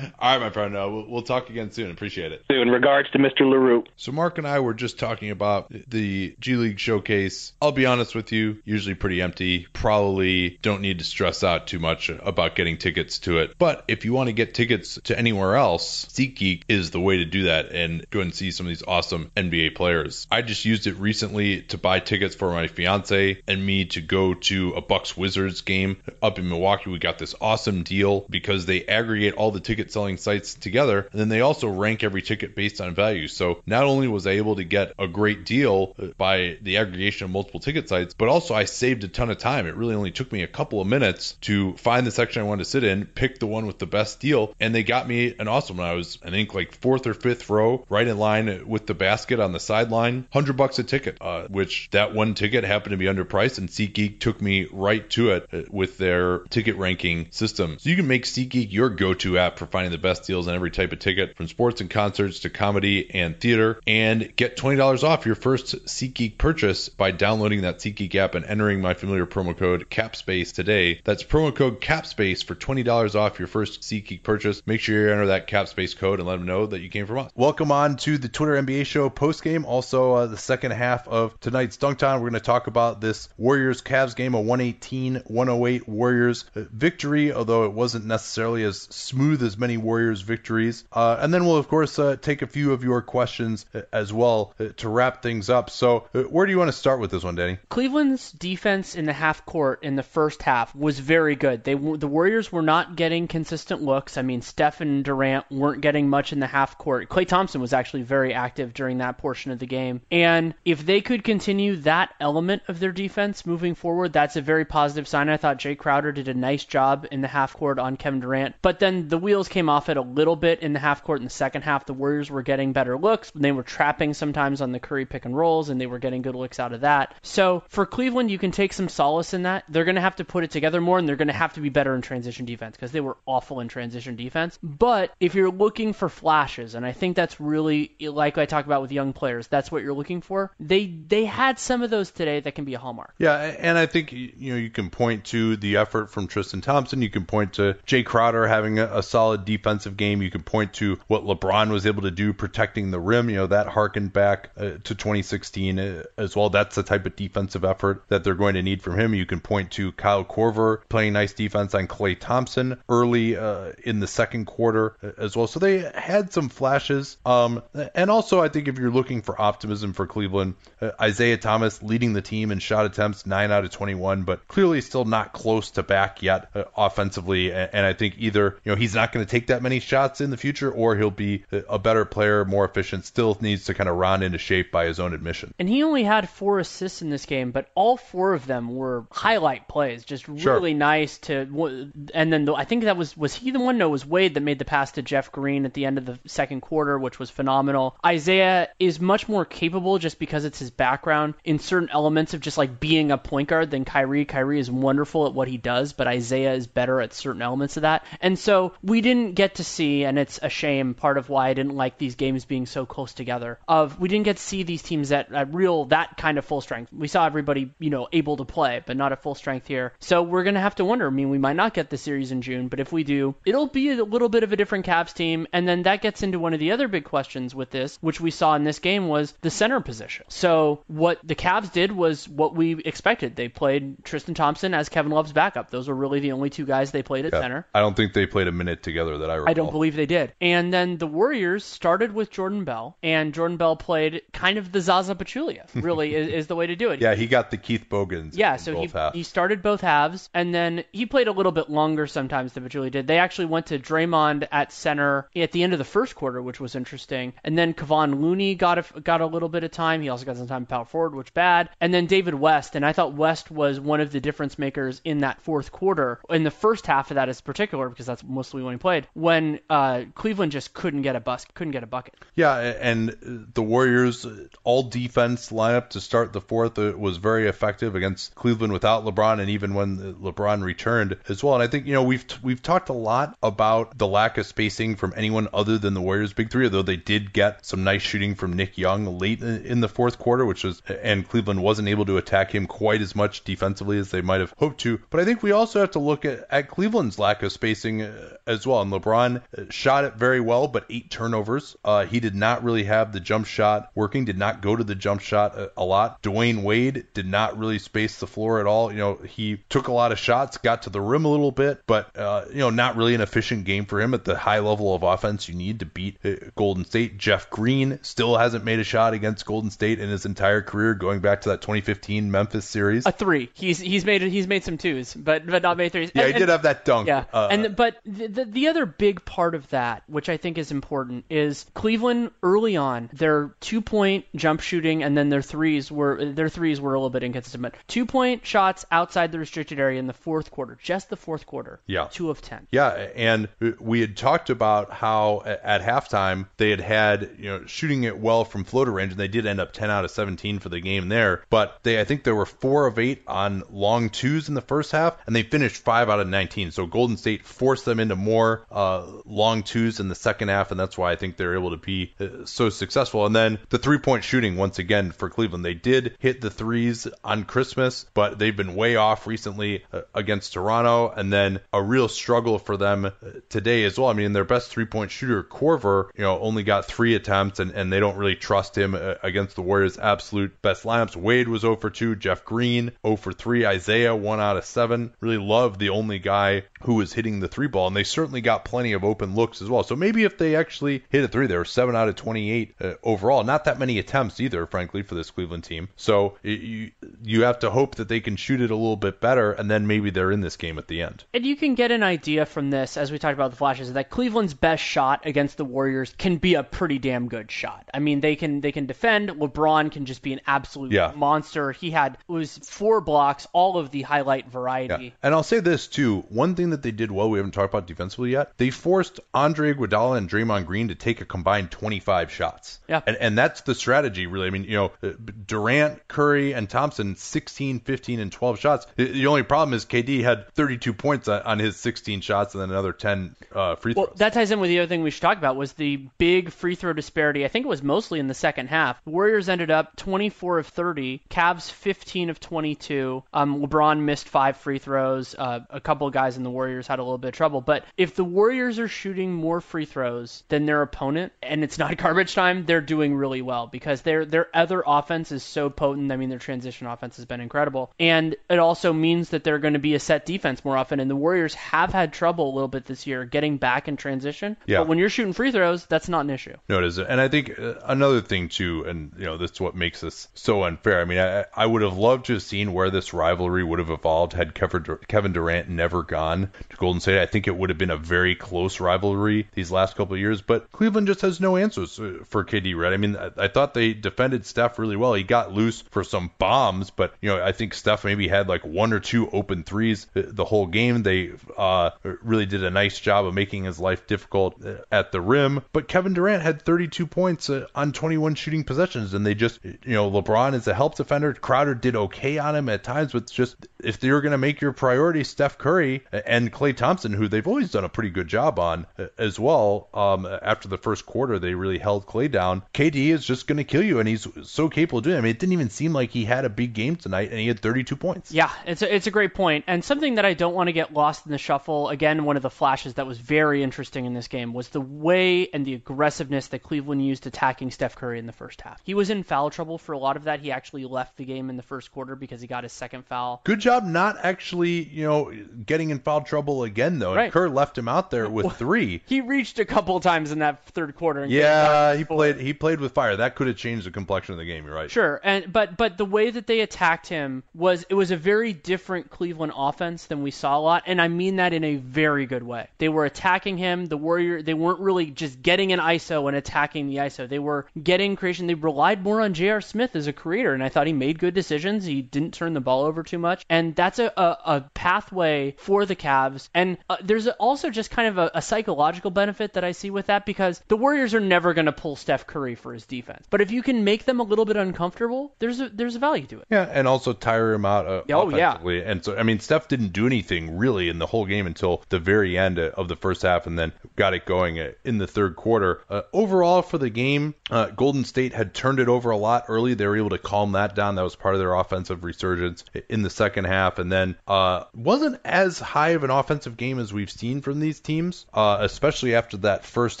All right, my friend. Uh, we'll, we'll, talk again soon. Appreciate it. So, in regards to Mr. Leroux. So Marc and I were just talking about the G League showcase. I'll be honest with you, usually pretty empty. Probably don't need to stress out too much about getting tickets to it. But if you want to get tickets to anywhere else, SeatGeek is the way to do that and go and see some of these awesome NBA players. I just used it recently to buy tickets for my fiance and me to go to a Bucks Wizards game up in Milwaukee. We got this awesome deal because they aggregate all the ticket selling sites together and then they also rank every ticket based on value. So not only was I able to get a great deal by the aggregation of multiple ticket sites, but also I saved a ton of time. It really only took me a couple of minutes to find the section I wanted to sit in, pick the one with the best deal, and they got me an awesome one. I was, I think, like fourth or fifth row, right in line with the basket on the sideline, hundred bucks a ticket, uh, which that one ticket happened to be underpriced, and SeatGeek took me right to it uh, with their ticket ranking system. So you can make make SeatGeek your go-to app for finding the best deals on every type of ticket, from sports and concerts to comedy and theater, and get $20 off your first SeatGeek purchase by downloading that SeatGeek app and entering my familiar promo code CAPSPACE today. That's promo code CAPSPACE for $20 off your first SeatGeek purchase. Make sure you enter that CAPSPACE code and let them know that you came from us. Welcome on to the Twitter NBA show postgame. Also, uh, the second half of tonight's Dunk Time, we're going to talk about this Warriors Cavs game, a 118 108 Warriors victory, although it wasn't necessarily as smooth as many Warriors victories. Uh, and then we'll, of course, uh, take a few of your questions uh, as well uh, to wrap things up. So, uh, where do you want to start with this one, Danny? Cleveland's defense in the half court in the first half was very good. They the Warriors were not getting consistent looks. I mean, Steph and Durant weren't getting much in the half court. Klay Thompson was actually very active during that portion of the game. And if they could continue that element of their defense moving forward, that's a very positive sign. I thought Jae Crowder did a nice job in the half court on Kevin Durant. But then the wheels came off it a little bit in the half court in the second half. The Warriors were getting better looks. They were trapping sometimes on the Curry pick and rolls, and they were getting good looks out of that. So for Cleveland, you can take some solace in that. They're going to have to put it together more, and they're going to have to be better in transition defense because they were awful in transition defense. But if you're looking for flashes, and I think that's really like I talk about with young players, that's what you're looking for. They they had some of those today that can be a hallmark. Yeah, and I think you know you can point to the effort from Tristan Thompson. You can point to Jae Crowder having a, a, solid defensive game. You can point to what LeBron was able to do protecting the rim. You know, that harkened back uh, to 2016 uh, as well. That's the type of defensive effort that they're going to need from him. You can point to Kyle Korver playing nice defense on Klay Thompson early uh, in the second quarter uh, as well. So they had some flashes. Um, and also, I think if you're looking for optimism for Cleveland, uh, Isaiah Thomas leading the team in shot attempts, 9 out of 21, but clearly still not close to back yet offensively. And, and I think either you know he's not going to take that many shots in the future, or he'll be a better player, more efficient. Still needs to kind of round into shape by his own admission. And he only had four assists in this game, but all four of them were highlight plays, just really sure. nice to. And then the, I think that was was he the one? No, it was Wade that made the pass to Jeff Green at the end of the second quarter, which was phenomenal. Isaiah is much more capable just because it's his background in certain elements of just like being a point guard than Kyrie. Kyrie is wonderful at what he does, but Isaiah is better at certain elements of that. And so we didn't get to see, and it's a shame, part of why I didn't like these games being so close together. Of we didn't get to see these teams at, at real that kind of full strength. We saw everybody, you know, able to play, but not at full strength here. So we're gonna have to wonder. I mean, we might not get the series in June, but if we do, it'll be a little bit of a different Cavs team. And then that gets into one of the other big questions with this, which we saw in this game was the center position. So what the Cavs did was what we expected. They played Tristan Thompson as Kevin Love's backup. Those were really the only two guys they played at yeah. center. There. I don't think they played a minute together that I recall. I don't believe they did. And then the Warriors started with Jordan Bell, and Jordan Bell played kind of the Zaza Pachulia, really, is, is, the way to do it. Yeah, he got the Keith Bogans. Yeah, so he, he started both halves, and then he played a little bit longer sometimes than Pachulia did. They actually went to Draymond at center at the end of the first quarter, which was interesting. And then Kevon Looney got a, got a little bit of time. He also got some time power forward, which bad. And then David West, and I thought West was one of the difference makers in that fourth quarter. In the first half of that, is particular because that's mostly when he played. When uh, Cleveland just couldn't get a bus, couldn't get a bucket. Yeah, and the Warriors all defense lineup to start the fourth uh, was very effective against Cleveland without LeBron, and even when LeBron returned as well. And I think you know we've we've talked a lot about the lack of spacing from anyone other than the Warriors' big three, although they did get some nice shooting from Nick Young late in the fourth quarter, which was and Cleveland wasn't able to attack him quite as much defensively as they might have hoped to. But I think we also have to look at, at Cleveland's lack of spacing uh, as well. And LeBron uh, shot it very well, but eight turnovers. Uh, he did not really have the jump shot working. Did not go to the jump shot a, a lot. Dwayne Wade did not really space the floor at all. You know, he took a lot of shots, got to the rim a little bit, but uh, you know, not really an efficient game for him at the high level of offense you need to beat uh, Golden State. Jeff Green still hasn't made a shot against Golden State in his entire career, going back to that 2015 Memphis series. A three. He's he's made he's made some twos, but but not made threes. Yeah, and, he did have that dunk. Yeah, uh, and but the, the the other big part of that, which I think is important, is Cleveland early on their two point jump shooting and then their threes were their threes were a little bit inconsistent. But two point shots outside the restricted area in the fourth quarter, just the fourth quarter. Yeah, two of ten. Yeah, and we had talked about how at halftime they had had you know shooting it well from floater range, and they did end up 10 out of 17 for the game there. But they I think there were four of eight on long twos in the first half, and they finished five out of 19. So Golden State forced them into more uh, long twos in the second half, and that's why I think they're able to be uh, so successful. And then the three point shooting once again for Cleveland, they did hit the threes on Christmas, but they've been way off recently uh, against Toronto, and then a real struggle for them uh, today as well. I mean, their best three point shooter, Korver, you know, only got three attempts, and, and they don't really trust him against the Warriors' absolute best lineups. Wade was 0 for 2, Jeff Green 0 for 3, Isaiah 1 out of 7. Really love the only guy who was hitting the three ball, and they certainly got plenty of open looks as well. So maybe if they actually hit a three, they were 7 out of 28 uh, overall. Not that many attempts either, frankly, for this Cleveland team. So it, you you have to hope that they can shoot it a little bit better, and then maybe they're in this game at the end. And you can get an idea from this, as we talked about the flashes, that Cleveland's best shot against the Warriors can be a pretty damn good shot. I mean, they can they can defend. LeBron can just be an absolute yeah. monster. He had was four blocks, all of the highlight variety. Yeah. And I'll say this too. One thing that they did well, we haven't talked about defensively yet. They forced Andre Iguodala and Draymond Green to take a combined 25 shots. Yeah. And and that's the strategy really. I mean, you know, uh, Durant, Curry, and Thompson 16, 15, and 12 shots. The only problem is KD had 32 points on his 16 shots and then another 10 uh, free throws. Well, that ties in with the other thing we should talk about was the big free throw disparity. I think it was mostly in the second half. The Warriors ended up 24 of 30, Cavs 15 of 22. Um, LeBron missed five free throws. Uh, a couple of guys in the Warriors had a little bit of trouble. But if the Warriors are shooting more free throws than their opponent, and it's not garbage time, they're doing really well because their their other offense is so potent. I mean, their transition offense has been incredible, and it also means that they're going to be a set defense more often. And the Warriors have had trouble a little bit this year getting back in transition. Yeah. But when you're shooting free throws, that's not an issue. No, it isn't. And I think uh, another thing too, and you know, this is what makes this so unfair. I mean, I, I would have loved to have seen where this rivalry would have evolved had Kevin Durant never gone Golden State. I think it would have been a very close rivalry these last couple of years. But Cleveland just has no answers uh, for KD. Right? I mean, I, I thought they defended Steph really well. He got loose for some bombs, but you know, I think Steph maybe had like one or two open threes uh, the whole game. They uh, really did a nice job of making his life difficult at the rim. But Kevin Durant had 32 points uh, on 21 shooting possessions, and they just, you know, LeBron is a help defender. Crowder did okay on him at times, but just if were going to make your priority Steph Curry and Klay Thompson, who they've always done a pretty good job on uh, as well. Um, after the first quarter, they really held Klay down. KD is just going to kill you, and he's so capable of doing. It. I mean, it didn't even seem like he had a big game tonight, and he had 32 points. Yeah, it's a, it's a great point, and something that I don't want to get lost in the shuffle. Again, one of the flashes that was very interesting in this game was the way and the aggressiveness that Cleveland used attacking Steph Curry in the first half. He was in foul trouble for a lot of that. He actually left the game in the first quarter because he got his second foul. Good job not actually, you know, getting in foul trouble again though. Right. And Kerr left him out there with three. He reached a couple times in that third quarter. And yeah, he played. He played with fire. That could have changed the complexion of the game. You're right. Sure, and but but the way that they attacked him was it was a very different Cleveland offense than we saw a lot, and I mean that in a very good way. They were attacking him. The Warrior they weren't really just getting an ISO and attacking the ISO. They were getting creation. They relied more on J.R. Smith as a creator, and I thought he made good decisions. He didn't turn the ball over too much, and that's a a, a pathway for the Cavs. And uh, there's also just kind of a, a psychological benefit that I see with that because the Warriors are never going to pull Steph Curry for his defense, but if you can make them a little bit uncomfortable, there's a there's a value to it. Yeah, and also tire him out uh, Oh, yeah. offensively. And so, I mean, Steph didn't do anything really in the whole game until the very end of the first half, and then got it going uh, in the third quarter. Uh, overall, for the game, uh, Golden State had turned it over a lot early. They were able to calm that down. That was part of their offensive resurgence in the second half, and then uh, wasn't as high of an offensive game as we've seen from these teams, uh, especially after that first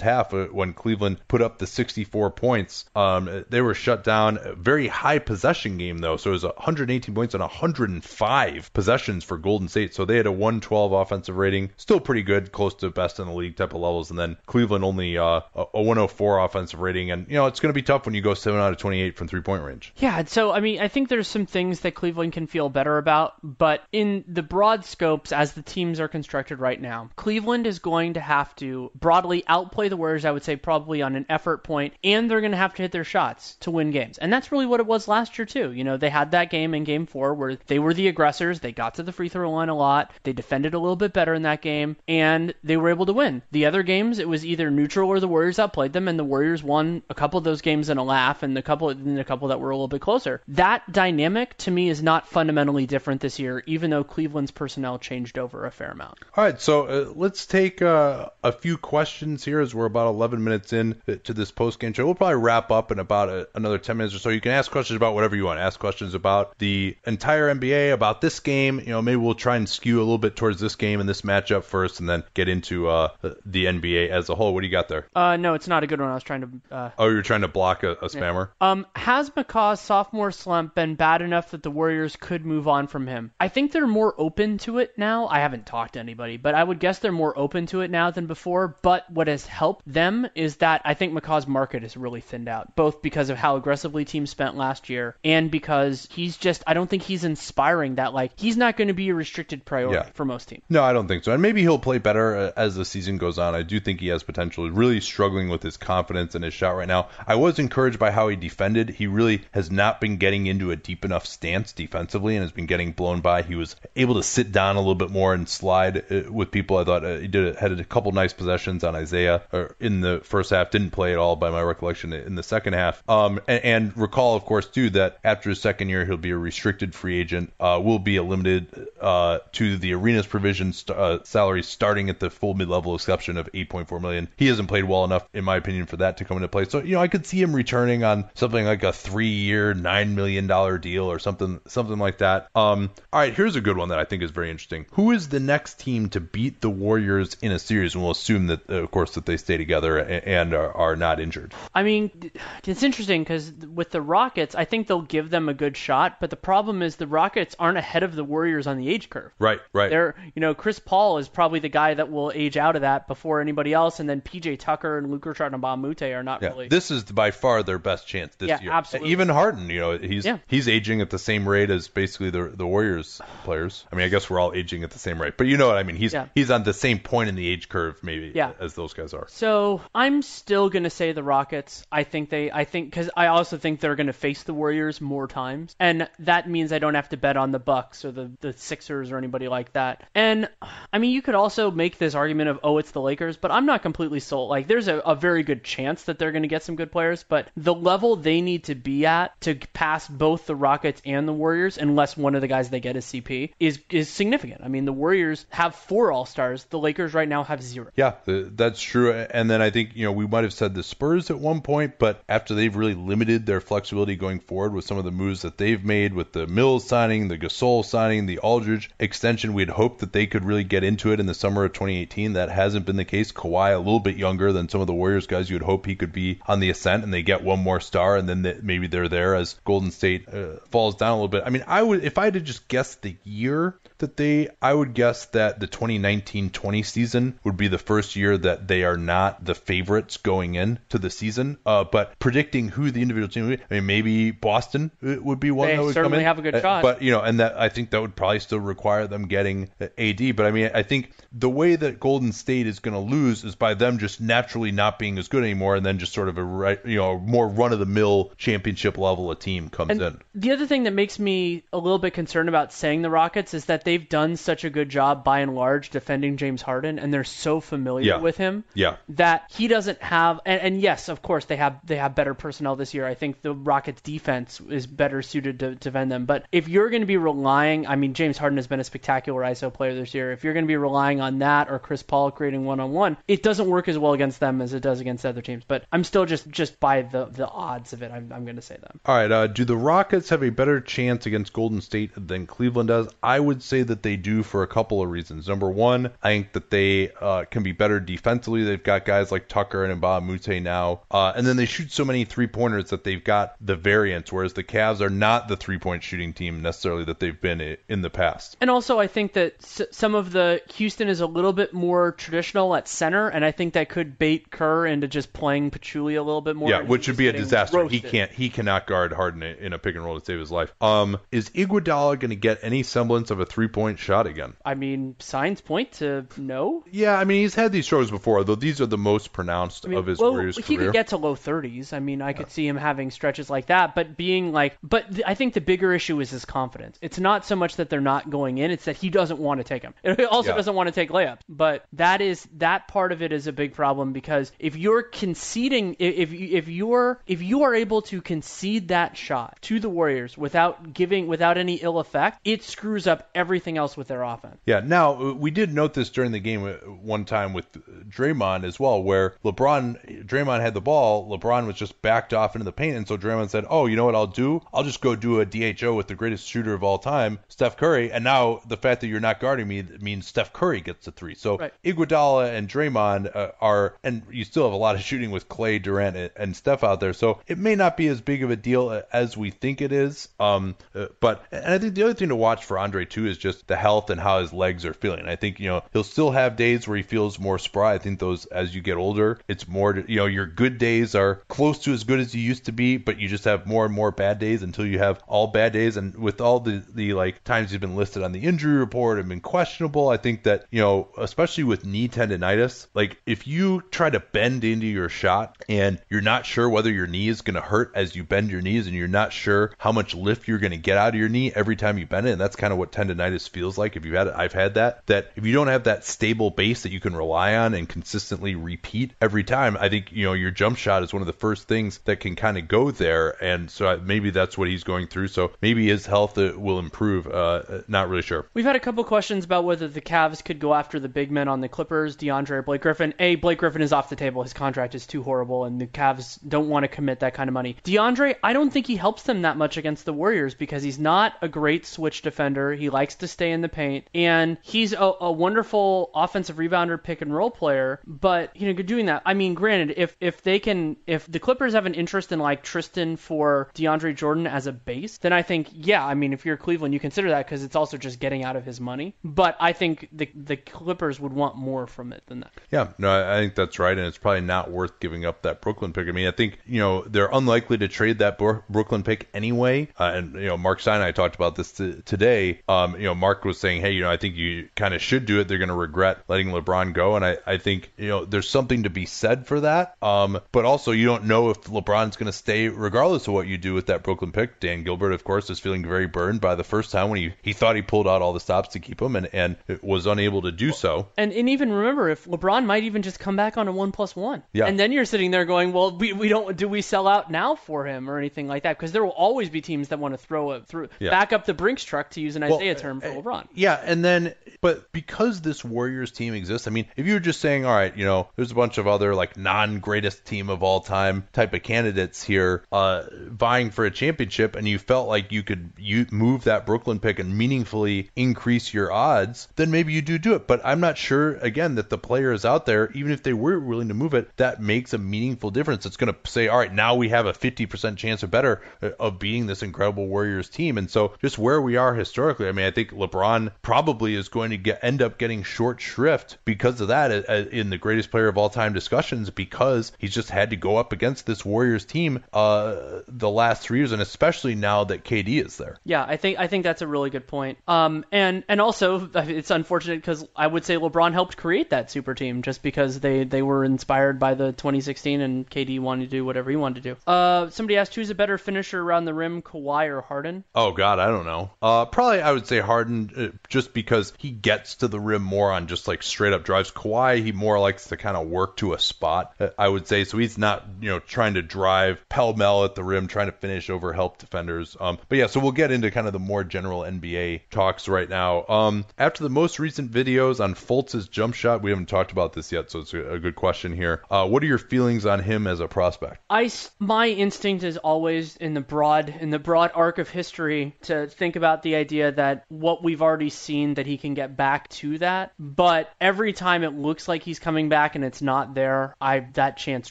half uh, when Cleveland put up the 64 points. Um, they were shut down. Very high possession game though, so it was 118 points on 105 possessions for Golden State. So they had a 112 offensive rating, still pretty good, close to best in the league type of levels. And then Cleveland only uh, a a 104 offensive rating, and you know it's going to be tough when you go seven out of 28 from three point range. Yeah, so I mean, I think there's some things that Cleveland can feel better about, but in the broad scopes, as the teams are constructed right now, Cleveland is going to have to broadly outplay the Warriors. I would say probably on an effort point, and they're going to have to hit their shots to win games, and that's really what it was last year too. You know, they had that game in Game Four where they were the aggressors. They got to the free throw line a lot. They defended a little bit better in that game, and they were able to win. The other games, it was either neutral or the Warriors outplayed them, and the Warriors won a couple of those games in a laugh, and a couple and a couple that were a little bit closer. That dynamic to me is not fundamentally different this year, even though Cleveland's personnel changed over a fair amount. All right, so uh, let's take uh, a few questions here as we're about 11 minutes in to this post game show. We'll probably wrap up in about a, another 10 minutes or so. You can ask questions about whatever you want. Ask questions about the entire NBA, about this game. You know, maybe we'll try and skew a little bit towards this game and this matchup first, and then get into uh, the NBA as a whole. What do you got there? Uh, no, it's not a good one. I was trying to. Uh, Oh, you're trying to block a, a spammer. Um, has McCaw's sophomore slump been bad enough that the Warriors could move on from him? I think they're more open to it now. I haven't talked to anybody, but I would guess they're more open to it now than before. But what has helped them is that I think McCaw's market is really thinned out, both because of how aggressively teams spent last year and because he's just, I don't think he's inspiring that, like, he's not going to be a restricted priority Yeah. for most teams. No, I don't think so. And maybe he'll play better uh, as the season goes on. I do think he has potential. He's really struggling with his confidence and his shot right now. I was encouraged by how he defended. He really has not been getting into a deep enough stance defensively and has been getting blown by. He was able to sit down a little bit more and slide uh, with people. I thought uh, he did had a couple nice possessions on Isaiah in the first half. Didn't play at all by my recollection in the second half. Um, and, and recall, of course, too that after his second year, he'll be a restricted free agent. Uh, will be a limited uh, to the arenas provision st- uh, salary starting at the full mid-level exception of 8.4 million. He hasn't played well enough, in my opinion, for that to come into play. So you know, I could see him returning on something like a three-year, nine million dollar deal or something, something like that. Um, all right, here's a good one that I think is very interesting. Who is the next team to beat the Warriors in a series? And we'll assume that, of course, that they stay together and are, are not injured. I mean, it's interesting because with the Rockets, I think they'll give them a good shot, but the problem is the Rockets aren't ahead of the Warriors on the age curve. Right, right. They're, you know, Chris Paul is probably the guy that will age out of that before anybody else, and then PJ Tucker and Luka Mute are not Yeah, really. this is by far their best chance this Yeah, year. absolutely. Even Harden, you know, he's Yeah. he's aging at the same rate as basically the the Warriors players. I mean, I guess we're all aging at the same rate, but you know what I mean. He's Yeah. he's on the same point in the age curve maybe Yeah. as those guys are. So I'm still gonna say the Rockets. I think they. I think because I also think they're gonna face the Warriors more times, and that means I don't have to bet on the Bucks or the the Sixers or anybody like that. And I mean, you could also make this argument of oh, it's the Lakers, but I'm not completely sold. Like, there's a, a very good chance that they're gonna get some good players, but the level they need to be at to pass both the Rockets and the Warriors, unless one of the guys they get is CP, is is significant. I mean, the Warriors have four All Stars. The Lakers right now have zero. Yeah, th- that's true. And then I think, you know, we might have said the Spurs at one point, but after they've really limited their flexibility going forward with some of the moves that they've made with the Mills signing, the Gasol signing, the Aldridge extension, we'd hoped that they could really get into it in the summer of 2018. That hasn't been the case. Kawhi a little bit younger than some of the Warriors guys. You would hope he could be on the ascent, and they get one more star, and then maybe they're there as Golden State uh, falls down a little bit. I mean, I would if I had to just guess the year that they, I would guess that the 2019-20 season would be the first year that they are not the favorites going in to the season. Uh, but predicting who the individual team would be, I mean, maybe Boston would be one they that would certainly come in. have a good Uh, shot. But you know, and that I think that would probably still require them getting AD. But I mean, I think the way that Golden State is going to lose is by them just naturally not being as good anymore, and then just sort of a you know, more run of the mill championship level a team comes And in. the other thing that makes me a little bit concerned about saying the Rockets is that they've done such a good job by and large defending James Harden, and they're so familiar Yeah. with him Yeah. that he doesn't have. And, and yes, of course they have they have better personnel this year. I think the Rockets defense is better suited to defend them. But if you're going to be relying, I mean, James Harden has been a spectacular ISO player this year. If you're going to be relying on that or Chris Paul creating one on one, it doesn't work as well against them as it does against other teams. But I'm still just just by the the odds of it, I'm, I'm going to say them. All right. Uh, do the Rockets have a better chance against Golden State than Cleveland does? I would say that they do for a couple of reasons. Number one, I think that they uh, can be better defensively. They've got guys like Tucker and Mbah Mute now, uh, and then they shoot so many three pointers that they've got the variance. Whereas the Cavs are not the three point shooting team necessarily that they've been in the past. And also, I think that s- some of the Houston is a little bit more traditional at center, and I think that could bait Kerr into just playing Pachulia a little bit more. Yeah, which would be a disaster. He can't he cannot guard Harden in a pick and roll to save his life. Um, is Iguodala going to get any semblance of a three point shot again? I mean, signs point to no. Yeah, I mean he's had these struggles before, though these are the most pronounced I mean, of his well, Warriors he career. could get to low 30s. I mean, I could see him having stretches like that, but being like, but th- I think the bigger issue is his confidence. It's not so much that they're not going in; it's that he doesn't want to take them. He also Yeah. doesn't want to take layups. But that is that part of it is a big problem because if you're conceding, if you- if you're if you are able to concede that shot to the Warriors without giving without any ill effect, it screws up everything else with their offense. Yeah. Now uh, we did note this during the game uh, one time with Draymond as well, where LeBron, Draymond had the ball, LeBron was just backed off into the paint, and so Draymond said, "Oh, you know what I'll do? I'll just go do a DHO with the greatest shooter of all time, Steph Curry." And now the fact that you're not guarding me means Steph Curry gets the three. So Right. Iguodala and Draymond uh, are, and you still have a lot of shooting with Klay, Durant, and, and Steph out there. So it may not be as big of a deal uh, as we think it is. Um, uh, but and I think the other thing to watch for Andre too is just the health and how his legs are feeling. I think you know he'll still have days where he feels more spry. I think those as you get older, it's more you know your good days are close to as good as you used to be, but you just have more and more bad days until you have all bad days. And with all the the like times he's been listed on the injury report and been questionable, I think that you know especially with knee tendonitis, like if you try to bend into your shot and you're not sure whether your knee is going to hurt as you bend your knees and you're not sure how much lift you're going to get out of your knee every time you bend it and that's kind of what tendonitis feels like if you had it I've had that that if you don't have that stable base that you can rely on and consistently repeat every time I think you know your jump shot is one of the first things that can kind of go there and so maybe that's what he's going through so maybe his health uh, will improve uh, not really sure We've had a couple questions about whether the Cavs could go after the big men on the Clippers, DeAndre or Blake Griffin. A, Blake Griffin is off the table. His contract is too horrible, and the Cavs don't want to commit that kind of money. DeAndre, I don't think he helps them that much against the Warriors because he's not a great switch defender. He likes to stay in the paint, and he's a, a wonderful offensive rebounder, pick and roll player. But you know, doing that, I mean, granted, if if they can, if the Clippers have an interest in like Tristan for DeAndre Jordan as a base, then I think, yeah, I mean, if you're Cleveland, you consider that because it's also just getting out of his money. But I think the the Clippers would want more from it than that. Yeah, no, I think that's right, and it's probably not worth giving up that Brooklyn pick. I mean, I think you know they're unlikely to trade that Bro- Brooklyn pick anyway. Uh, and you know, Marc Stein and I talked about this t- today. Um, you know, Marc was saying, hey, you know, I think you kind of should do it. They're going to regret letting LeBron go, and I, I think you know there's something to be said for that. Um, but also you don't know if LeBron's going to stay regardless of what you do with that Brooklyn pick. Dan Gilbert, of course, is feeling very burned by the first time when he he thought he pulled out all the stops to keep him, and and was unable to do so. And and even remember, if LeBron might even just come back on a one plus one, Yeah. and then you're sitting there going, well, we, we don't do we sell out now for him or anything like that? Because there will always be teams that want to throw a through Yeah. back up the Brinks truck to use an Well, Isaiah term for LeBron. Yeah, and then but because this Warriors team exists, I mean, if you were just saying, all right, you know, there's a bunch of other like non-greatest team of all time type of candidates here uh, vying for a championship, and you felt like you could you move that Brooklyn pick and meaningfully increase your odds, then maybe you do do it. But I'm not sure again that the players out there, even if they were willing to move it, that makes a meaningful difference. It's going to say, all right, now we have a 50% chance or better uh, of being this incredible Warriors team. And so just where we are historically, I mean, I think LeBron probably is going to get end up getting short shrift because of that uh, uh, in the greatest player of all time discussions because he's just had to go up against this Warriors team uh, the last three years, and especially now that KD is there. Yeah, I think I think that's a really good point. Um, and and also it's unfortunate because I would say LeBron helped create that super team just because they they were inspired by the 2016 and KD wanted to do whatever he wanted to do. Uh, somebody asked who's a better finisher around the rim, Kawhi or Harden? Oh God, I don't know. Uh, probably I would say Harden uh, just because he gets to the rim more on just like straight up drives. Kawhi, he more likes to kind of work to a spot, uh, I would say. So he's not, you know, trying to drive pell mell at the rim, trying to finish over help defenders. Um, but yeah, so we'll get into kind of the more general NBA talks right now. Um, after the most recent videos on Fultz's jump shot, we haven't talked about this yet, so it's a, good question here. Uh, what are your feelings on him as a prospect? I, my instinct is always in the broad, in the broad arc of history to think about the idea that what we've already seen that he can get back to that. But every time it looks like he's coming back and it's not there, I that chance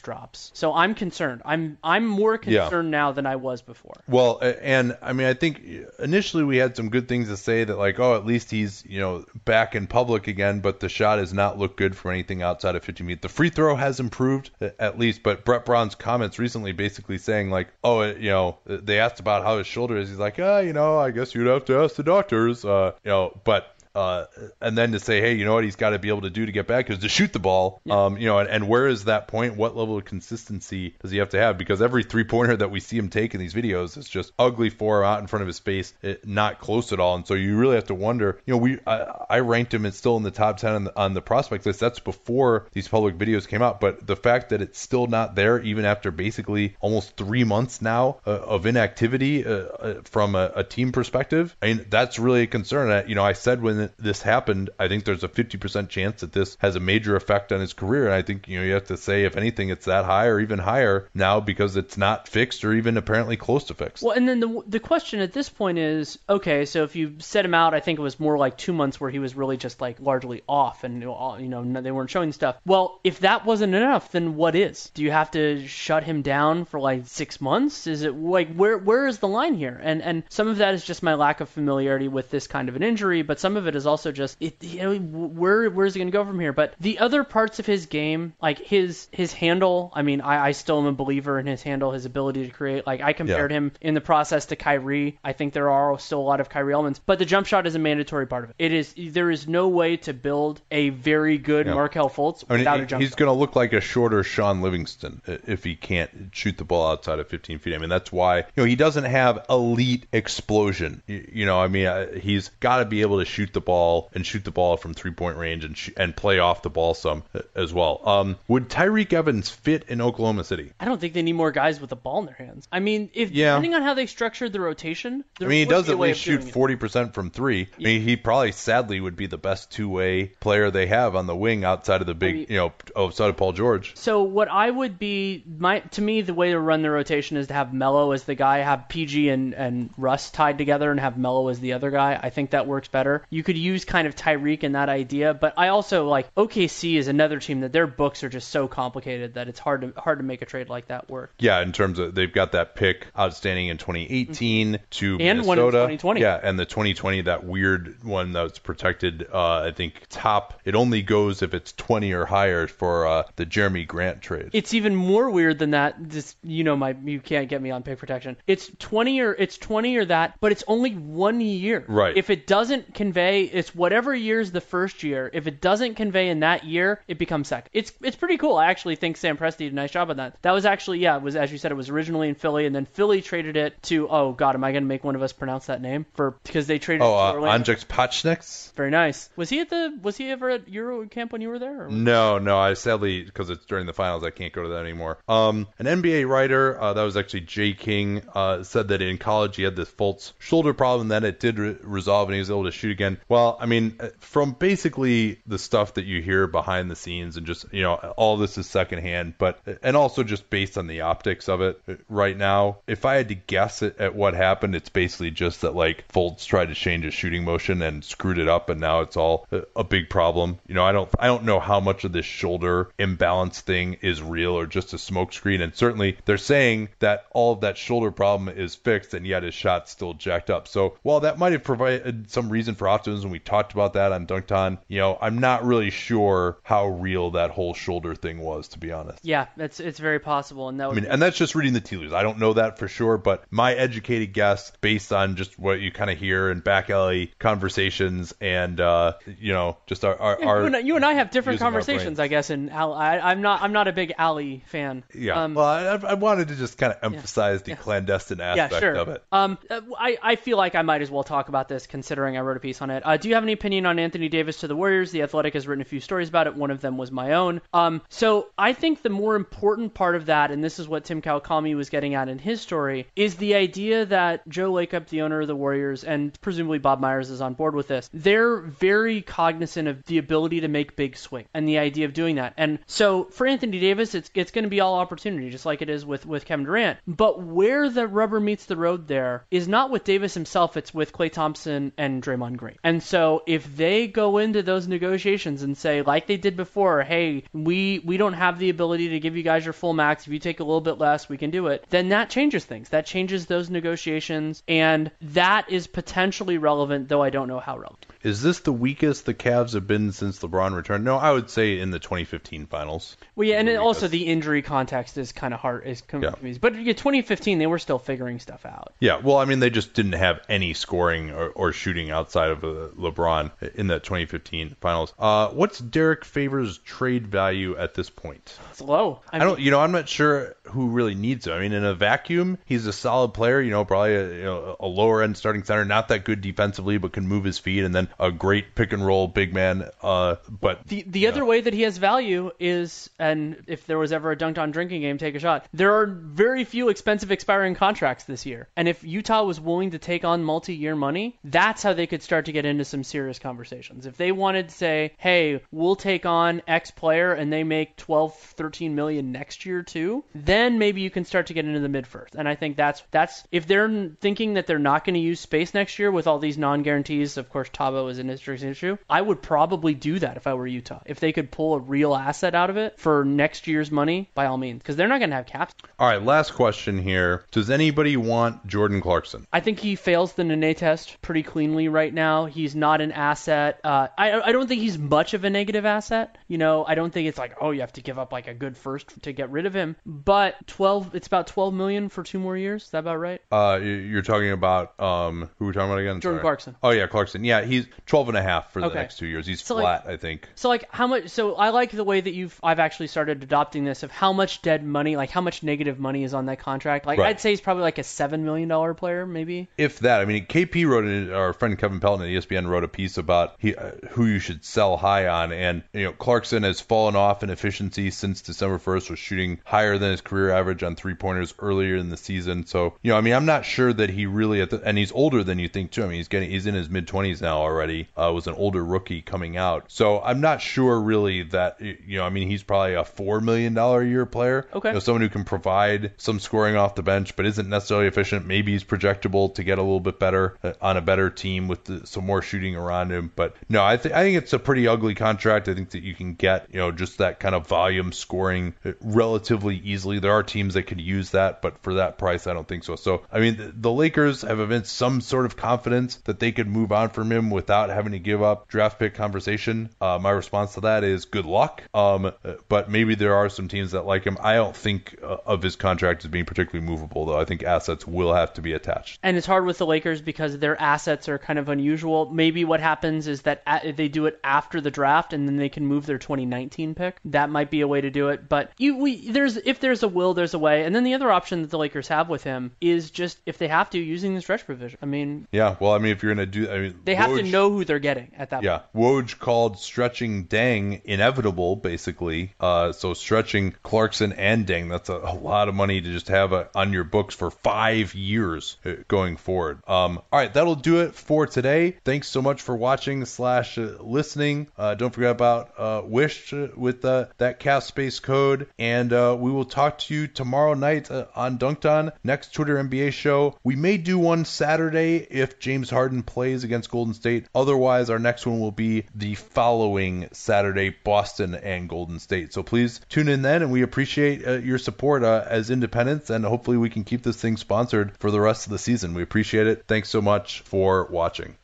drops. So I'm concerned. I'm I'm more concerned yeah. now than I was before. Well, and I mean I think initially we had some good things to say that like oh at least he's you know back in public again, but the shot has not looked good from anything outside of 50 feet. The free throw has improved at least, but Brett Brown's comments recently basically saying like oh you know they asked about how his shoulder is. He's like ah you know I guess you'd have to ask the doctors uh you know but uh, and then to say, hey, you know what he's got to be able to do to get back is to shoot the ball. Yeah. Um, you know, and, and where is that point? What level of consistency does he have to have? Because every three pointer that we see him take in these videos is just ugly for out in front of his face, it, not close at all. And so you really have to wonder. You know, we I, I ranked him. It's still in the top ten on the, on the prospect list. That's before these public videos came out. But the fact that it's still not there, even after basically almost three months now uh, of inactivity uh, uh from a, a team perspective, I mean, that's really a concern. I, you know, I said when this happened, I think there's a 50% chance that this has a major effect on his career. And I think, you know, you have to say, if anything, it's that high or even higher now because it's not fixed or even apparently close to fixed. Well, and then the, the question at this point is okay, so if you set him out, I think it was more like two months where he was really just like largely off and, you know, they weren't showing stuff. Well, if that wasn't enough, then what is? Do you have to shut him down for like six months? Is it like, where where is the line here? And, and some of that is just my lack of familiarity with this kind of an injury, but some of it is also just it, you know where where's he gonna go from here? But the other parts of his game, like his his handle, I mean, I, I still am a believer in his handle, his ability to create. Like I compared yeah. him in the process to Kyrie. I think there are still a lot of Kyrie elements, but the jump shot is a mandatory part of it. It is there is no way to build a very good yeah. Markelle Fultz I mean, without a jump he's shot. gonna look like a shorter Shaun Livingston if he can't shoot the ball outside of 15 feet. I mean, that's why you know he doesn't have elite explosion. You, you know, I mean, uh, he's got to be able to shoot the ball and shoot the ball from three point range and sh- and play off the ball some as well. Um, would Tyreke Evans fit in Oklahoma City? I don't think they need more guys with the ball in their hands. I mean, if yeah. depending on how they structured the rotation, I mean, he does at least shoot forty percent from three. Yeah. I mean, he probably sadly would be the best two way player they have on the wing outside of the big, I mean, you know, outside of Paul George. So what I would be my to me the way to run the rotation is to have Melo as the guy, have PG and and Russ tied together, and have Melo as the other guy. I think that works better. You could use kind of Tyreke and that idea, but I also like OKC is another team that their books are just so complicated that it's hard to hard to make a trade like that work. Yeah, in terms of they've got that pick outstanding in 2018 mm-hmm. to and Minnesota. one in 2020. Yeah, and the 2020 that weird one that's protected. Uh, I think top. It only goes if it's 20 or higher for uh, the Jerami Grant trade. It's even more weird than that. Just you know, my you can't get me on pick protection. It's 20 or it's 20 or that, but it's only one year. Right. If it doesn't convey convey. It's whatever year's the first year. If it doesn't convey in that year, it becomes second. It's it's pretty cool. I actually think Sam Presti did a nice job on that. That was actually yeah, it was as you said, it was originally in Philly, and then Philly traded it to oh god, am I going to make one of us pronounce that name for because they traded. It. Oh, uh, Anzejs Pasecniks. Very nice. Was he at the was he ever at Euro camp when you were there? No, no. I sadly because it's during the finals, I can't go to that anymore. Um, an NBA writer uh, that was actually Jay King uh, said that in college he had this false shoulder problem, then it did re- resolve and he was able to shoot again. Well, I mean, uh, from basically the stuff that you hear behind the scenes and just you know all this is secondhand, but and also just based on the optics of it uh, right now, if I had to guess at, at what happened, it's basically just that like Fultz tried to change his shooting motion and screwed it up, and now it's all a, a big problem. You know, I don't I don't know how much of this shoulder imbalance thing is real or just a smokescreen, and certainly they're saying that all of that shoulder problem is fixed, and yet his shot's still jacked up. So while that might have provided some reason for optimism, we talked about that on Dunked On. You know, I'm not really sure how real that whole shoulder thing was, to be honest. Yeah, it's it's very possible, and that I mean, and that's just reading the tea leaves. I don't know that for sure, but my educated guess, based on just what you kind of hear in back alley conversations, and uh, you know, just our, our, our you, and I, you, and I, have different conversations, I guess. And I, am not I'm not a big alley fan. Yeah. Um, well, I, I, wanted to just kind of emphasize yeah, the yeah. clandestine aspect yeah, sure. of it. Um, I I feel like I might as well talk about this, considering I wrote a piece on it. Uh, do you have any opinion on Anthony Davis to the Warriors? The Athletic has written a few stories about it. One of them was my own. Um, so I think the more important part of that, and this is what Tim Kawakami was getting at in his story, is the idea that Joe Lacob, the owner of the Warriors, and presumably Bob Myers is on board with this. They're very cognizant of the ability to make big swing and the idea of doing that. And so for Anthony Davis, it's it's going to be all opportunity, just like it is with with Kevin Durant. But where the rubber meets the road there is not with Davis himself; it's with Klay Thompson and Draymond Green. And so if they go into those negotiations and say, like they did before, hey, we we don't have the ability to give you guys your full max. If you take a little bit less, we can do it. Then that changes things. That changes those negotiations, and that is potentially relevant, though I don't know how relevant. Is this the weakest the Cavs have been since LeBron returned? No, I would say in the 2015 finals. Well, yeah, and the also the injury context is kind of hard. Is yeah. But yeah, 2015 they were still figuring stuff out. Yeah, well, I mean they just didn't have any scoring or, or shooting outside of uh, LeBron in that 2015 finals. Uh, what's Derrick Favors' trade value at this point? It's low. I, mean, I don't, you know, I'm not sure who really needs him. I mean, in a vacuum, he's a solid player. You know, probably a, you know, a lower end starting center, not that good defensively, but can move his feet, and then a great pick and roll big man. Uh, but the the other know. way that he has value is, and if there was ever a dunked on drinking game, take a shot. There are very few expensive expiring contracts this year, and if Utah was willing to take on multi-year money, that's how they could start to get into some serious conversations. If they wanted to say, hey, we'll take on X player and they make 12, 13 million next year too, then maybe you can start to get into the mid first. And I think that's that's if they're thinking that they're not going to use space next year with all these non-guarantees. Of course, Thabo is an interesting issue. I would probably do that if I were Utah. If they could pull a real asset out of it for next year's money, by all means, because they're not going to have caps. All right, last question here. Does anybody want Jordan Clarkson? I think he fails the Nene test pretty cleanly right now. He's not an asset. Uh, I I don't think he's much of a negative asset. You know, I don't think it's like oh you have to give up like a good first to get rid of him. But 12, it's about 12 million for two more years. Is that about right? Uh, you're talking about um, who we're talking about again? Jordan Sorry. Clarkson. Oh yeah, Clarkson. Yeah, he's 12 and a half for the okay. next two years. He's so flat, like, I think. So like how much? So I like the way that you've I've actually started adopting this of how much dead money, like how much negative money is on that contract. Like right. I'd say he's probably like a seven million dollar player, maybe. If that, I mean, KP wrote it. Our friend Kevin Pelton at ESPN wrote a piece about he, uh, who you should sell high on, and you know Clarkson has fallen off in efficiency since December 1st. Was shooting higher than his career average on three pointers earlier in the season. So you know, I mean, I'm not sure that he really at the, and he's older than you think too. I mean, he's getting he's in his mid 20s now already. Uh, was an older rookie coming out, so I'm not sure really that you know. I mean, he's probably a four million dollar a year player. Okay. You know, someone who can provide some scoring off the bench, but isn't necessarily efficient. Maybe he's projectable to get a little bit better uh, on a better team with the, some more shooting around him. But no, I think I think it's a pretty ugly contract. I think that you can get you know just that kind of volume scoring uh, relatively easily. There are teams that could use that, but for that price, I don't think so. So I mean, the, the Lakers have evinced some sort of confidence that they could move on from him without having to give up draft pick conversation. Uh, my response to that is good luck. Um, but maybe there are some teams that like him. I don't think uh, of his contract as being particularly movable, though. I think assets will have to be attached. And it's hard with the Lakers because their assets are kind of unusual. maybe what happens is that at, they do it after the draft and then they can move their 2019 pick. That might be a way to do it. But you, we, there's if there's a will, there's a way. And then the other option that the Lakers have with him is just if they have to using the stretch provision. I mean, yeah. Well, I mean, if you're gonna do, I mean, they have to know who they're getting at that. Yeah, point. Woj called stretching Deng inevitable, basically. Uh, so stretching Clarkson and Deng, that's a, a lot of money to just have a, on your books for five years uh, going forward. Um, all right, that'll do it for today. Thanks so much for watching slash uh, listening. Uh, don't forget about uh, Wish with uh, that cap space code, and uh, we will talk to you tomorrow night on Dunked On next Twitter NBA show. We may do one Saturday if James Harden plays against Golden State. Otherwise, our next one will be the following Saturday, Boston and Golden State. So please tune in then, and we appreciate uh, your support uh, as independents, and hopefully we can keep this thing sponsored for the rest of the season. We appreciate it. Thanks so much for watching.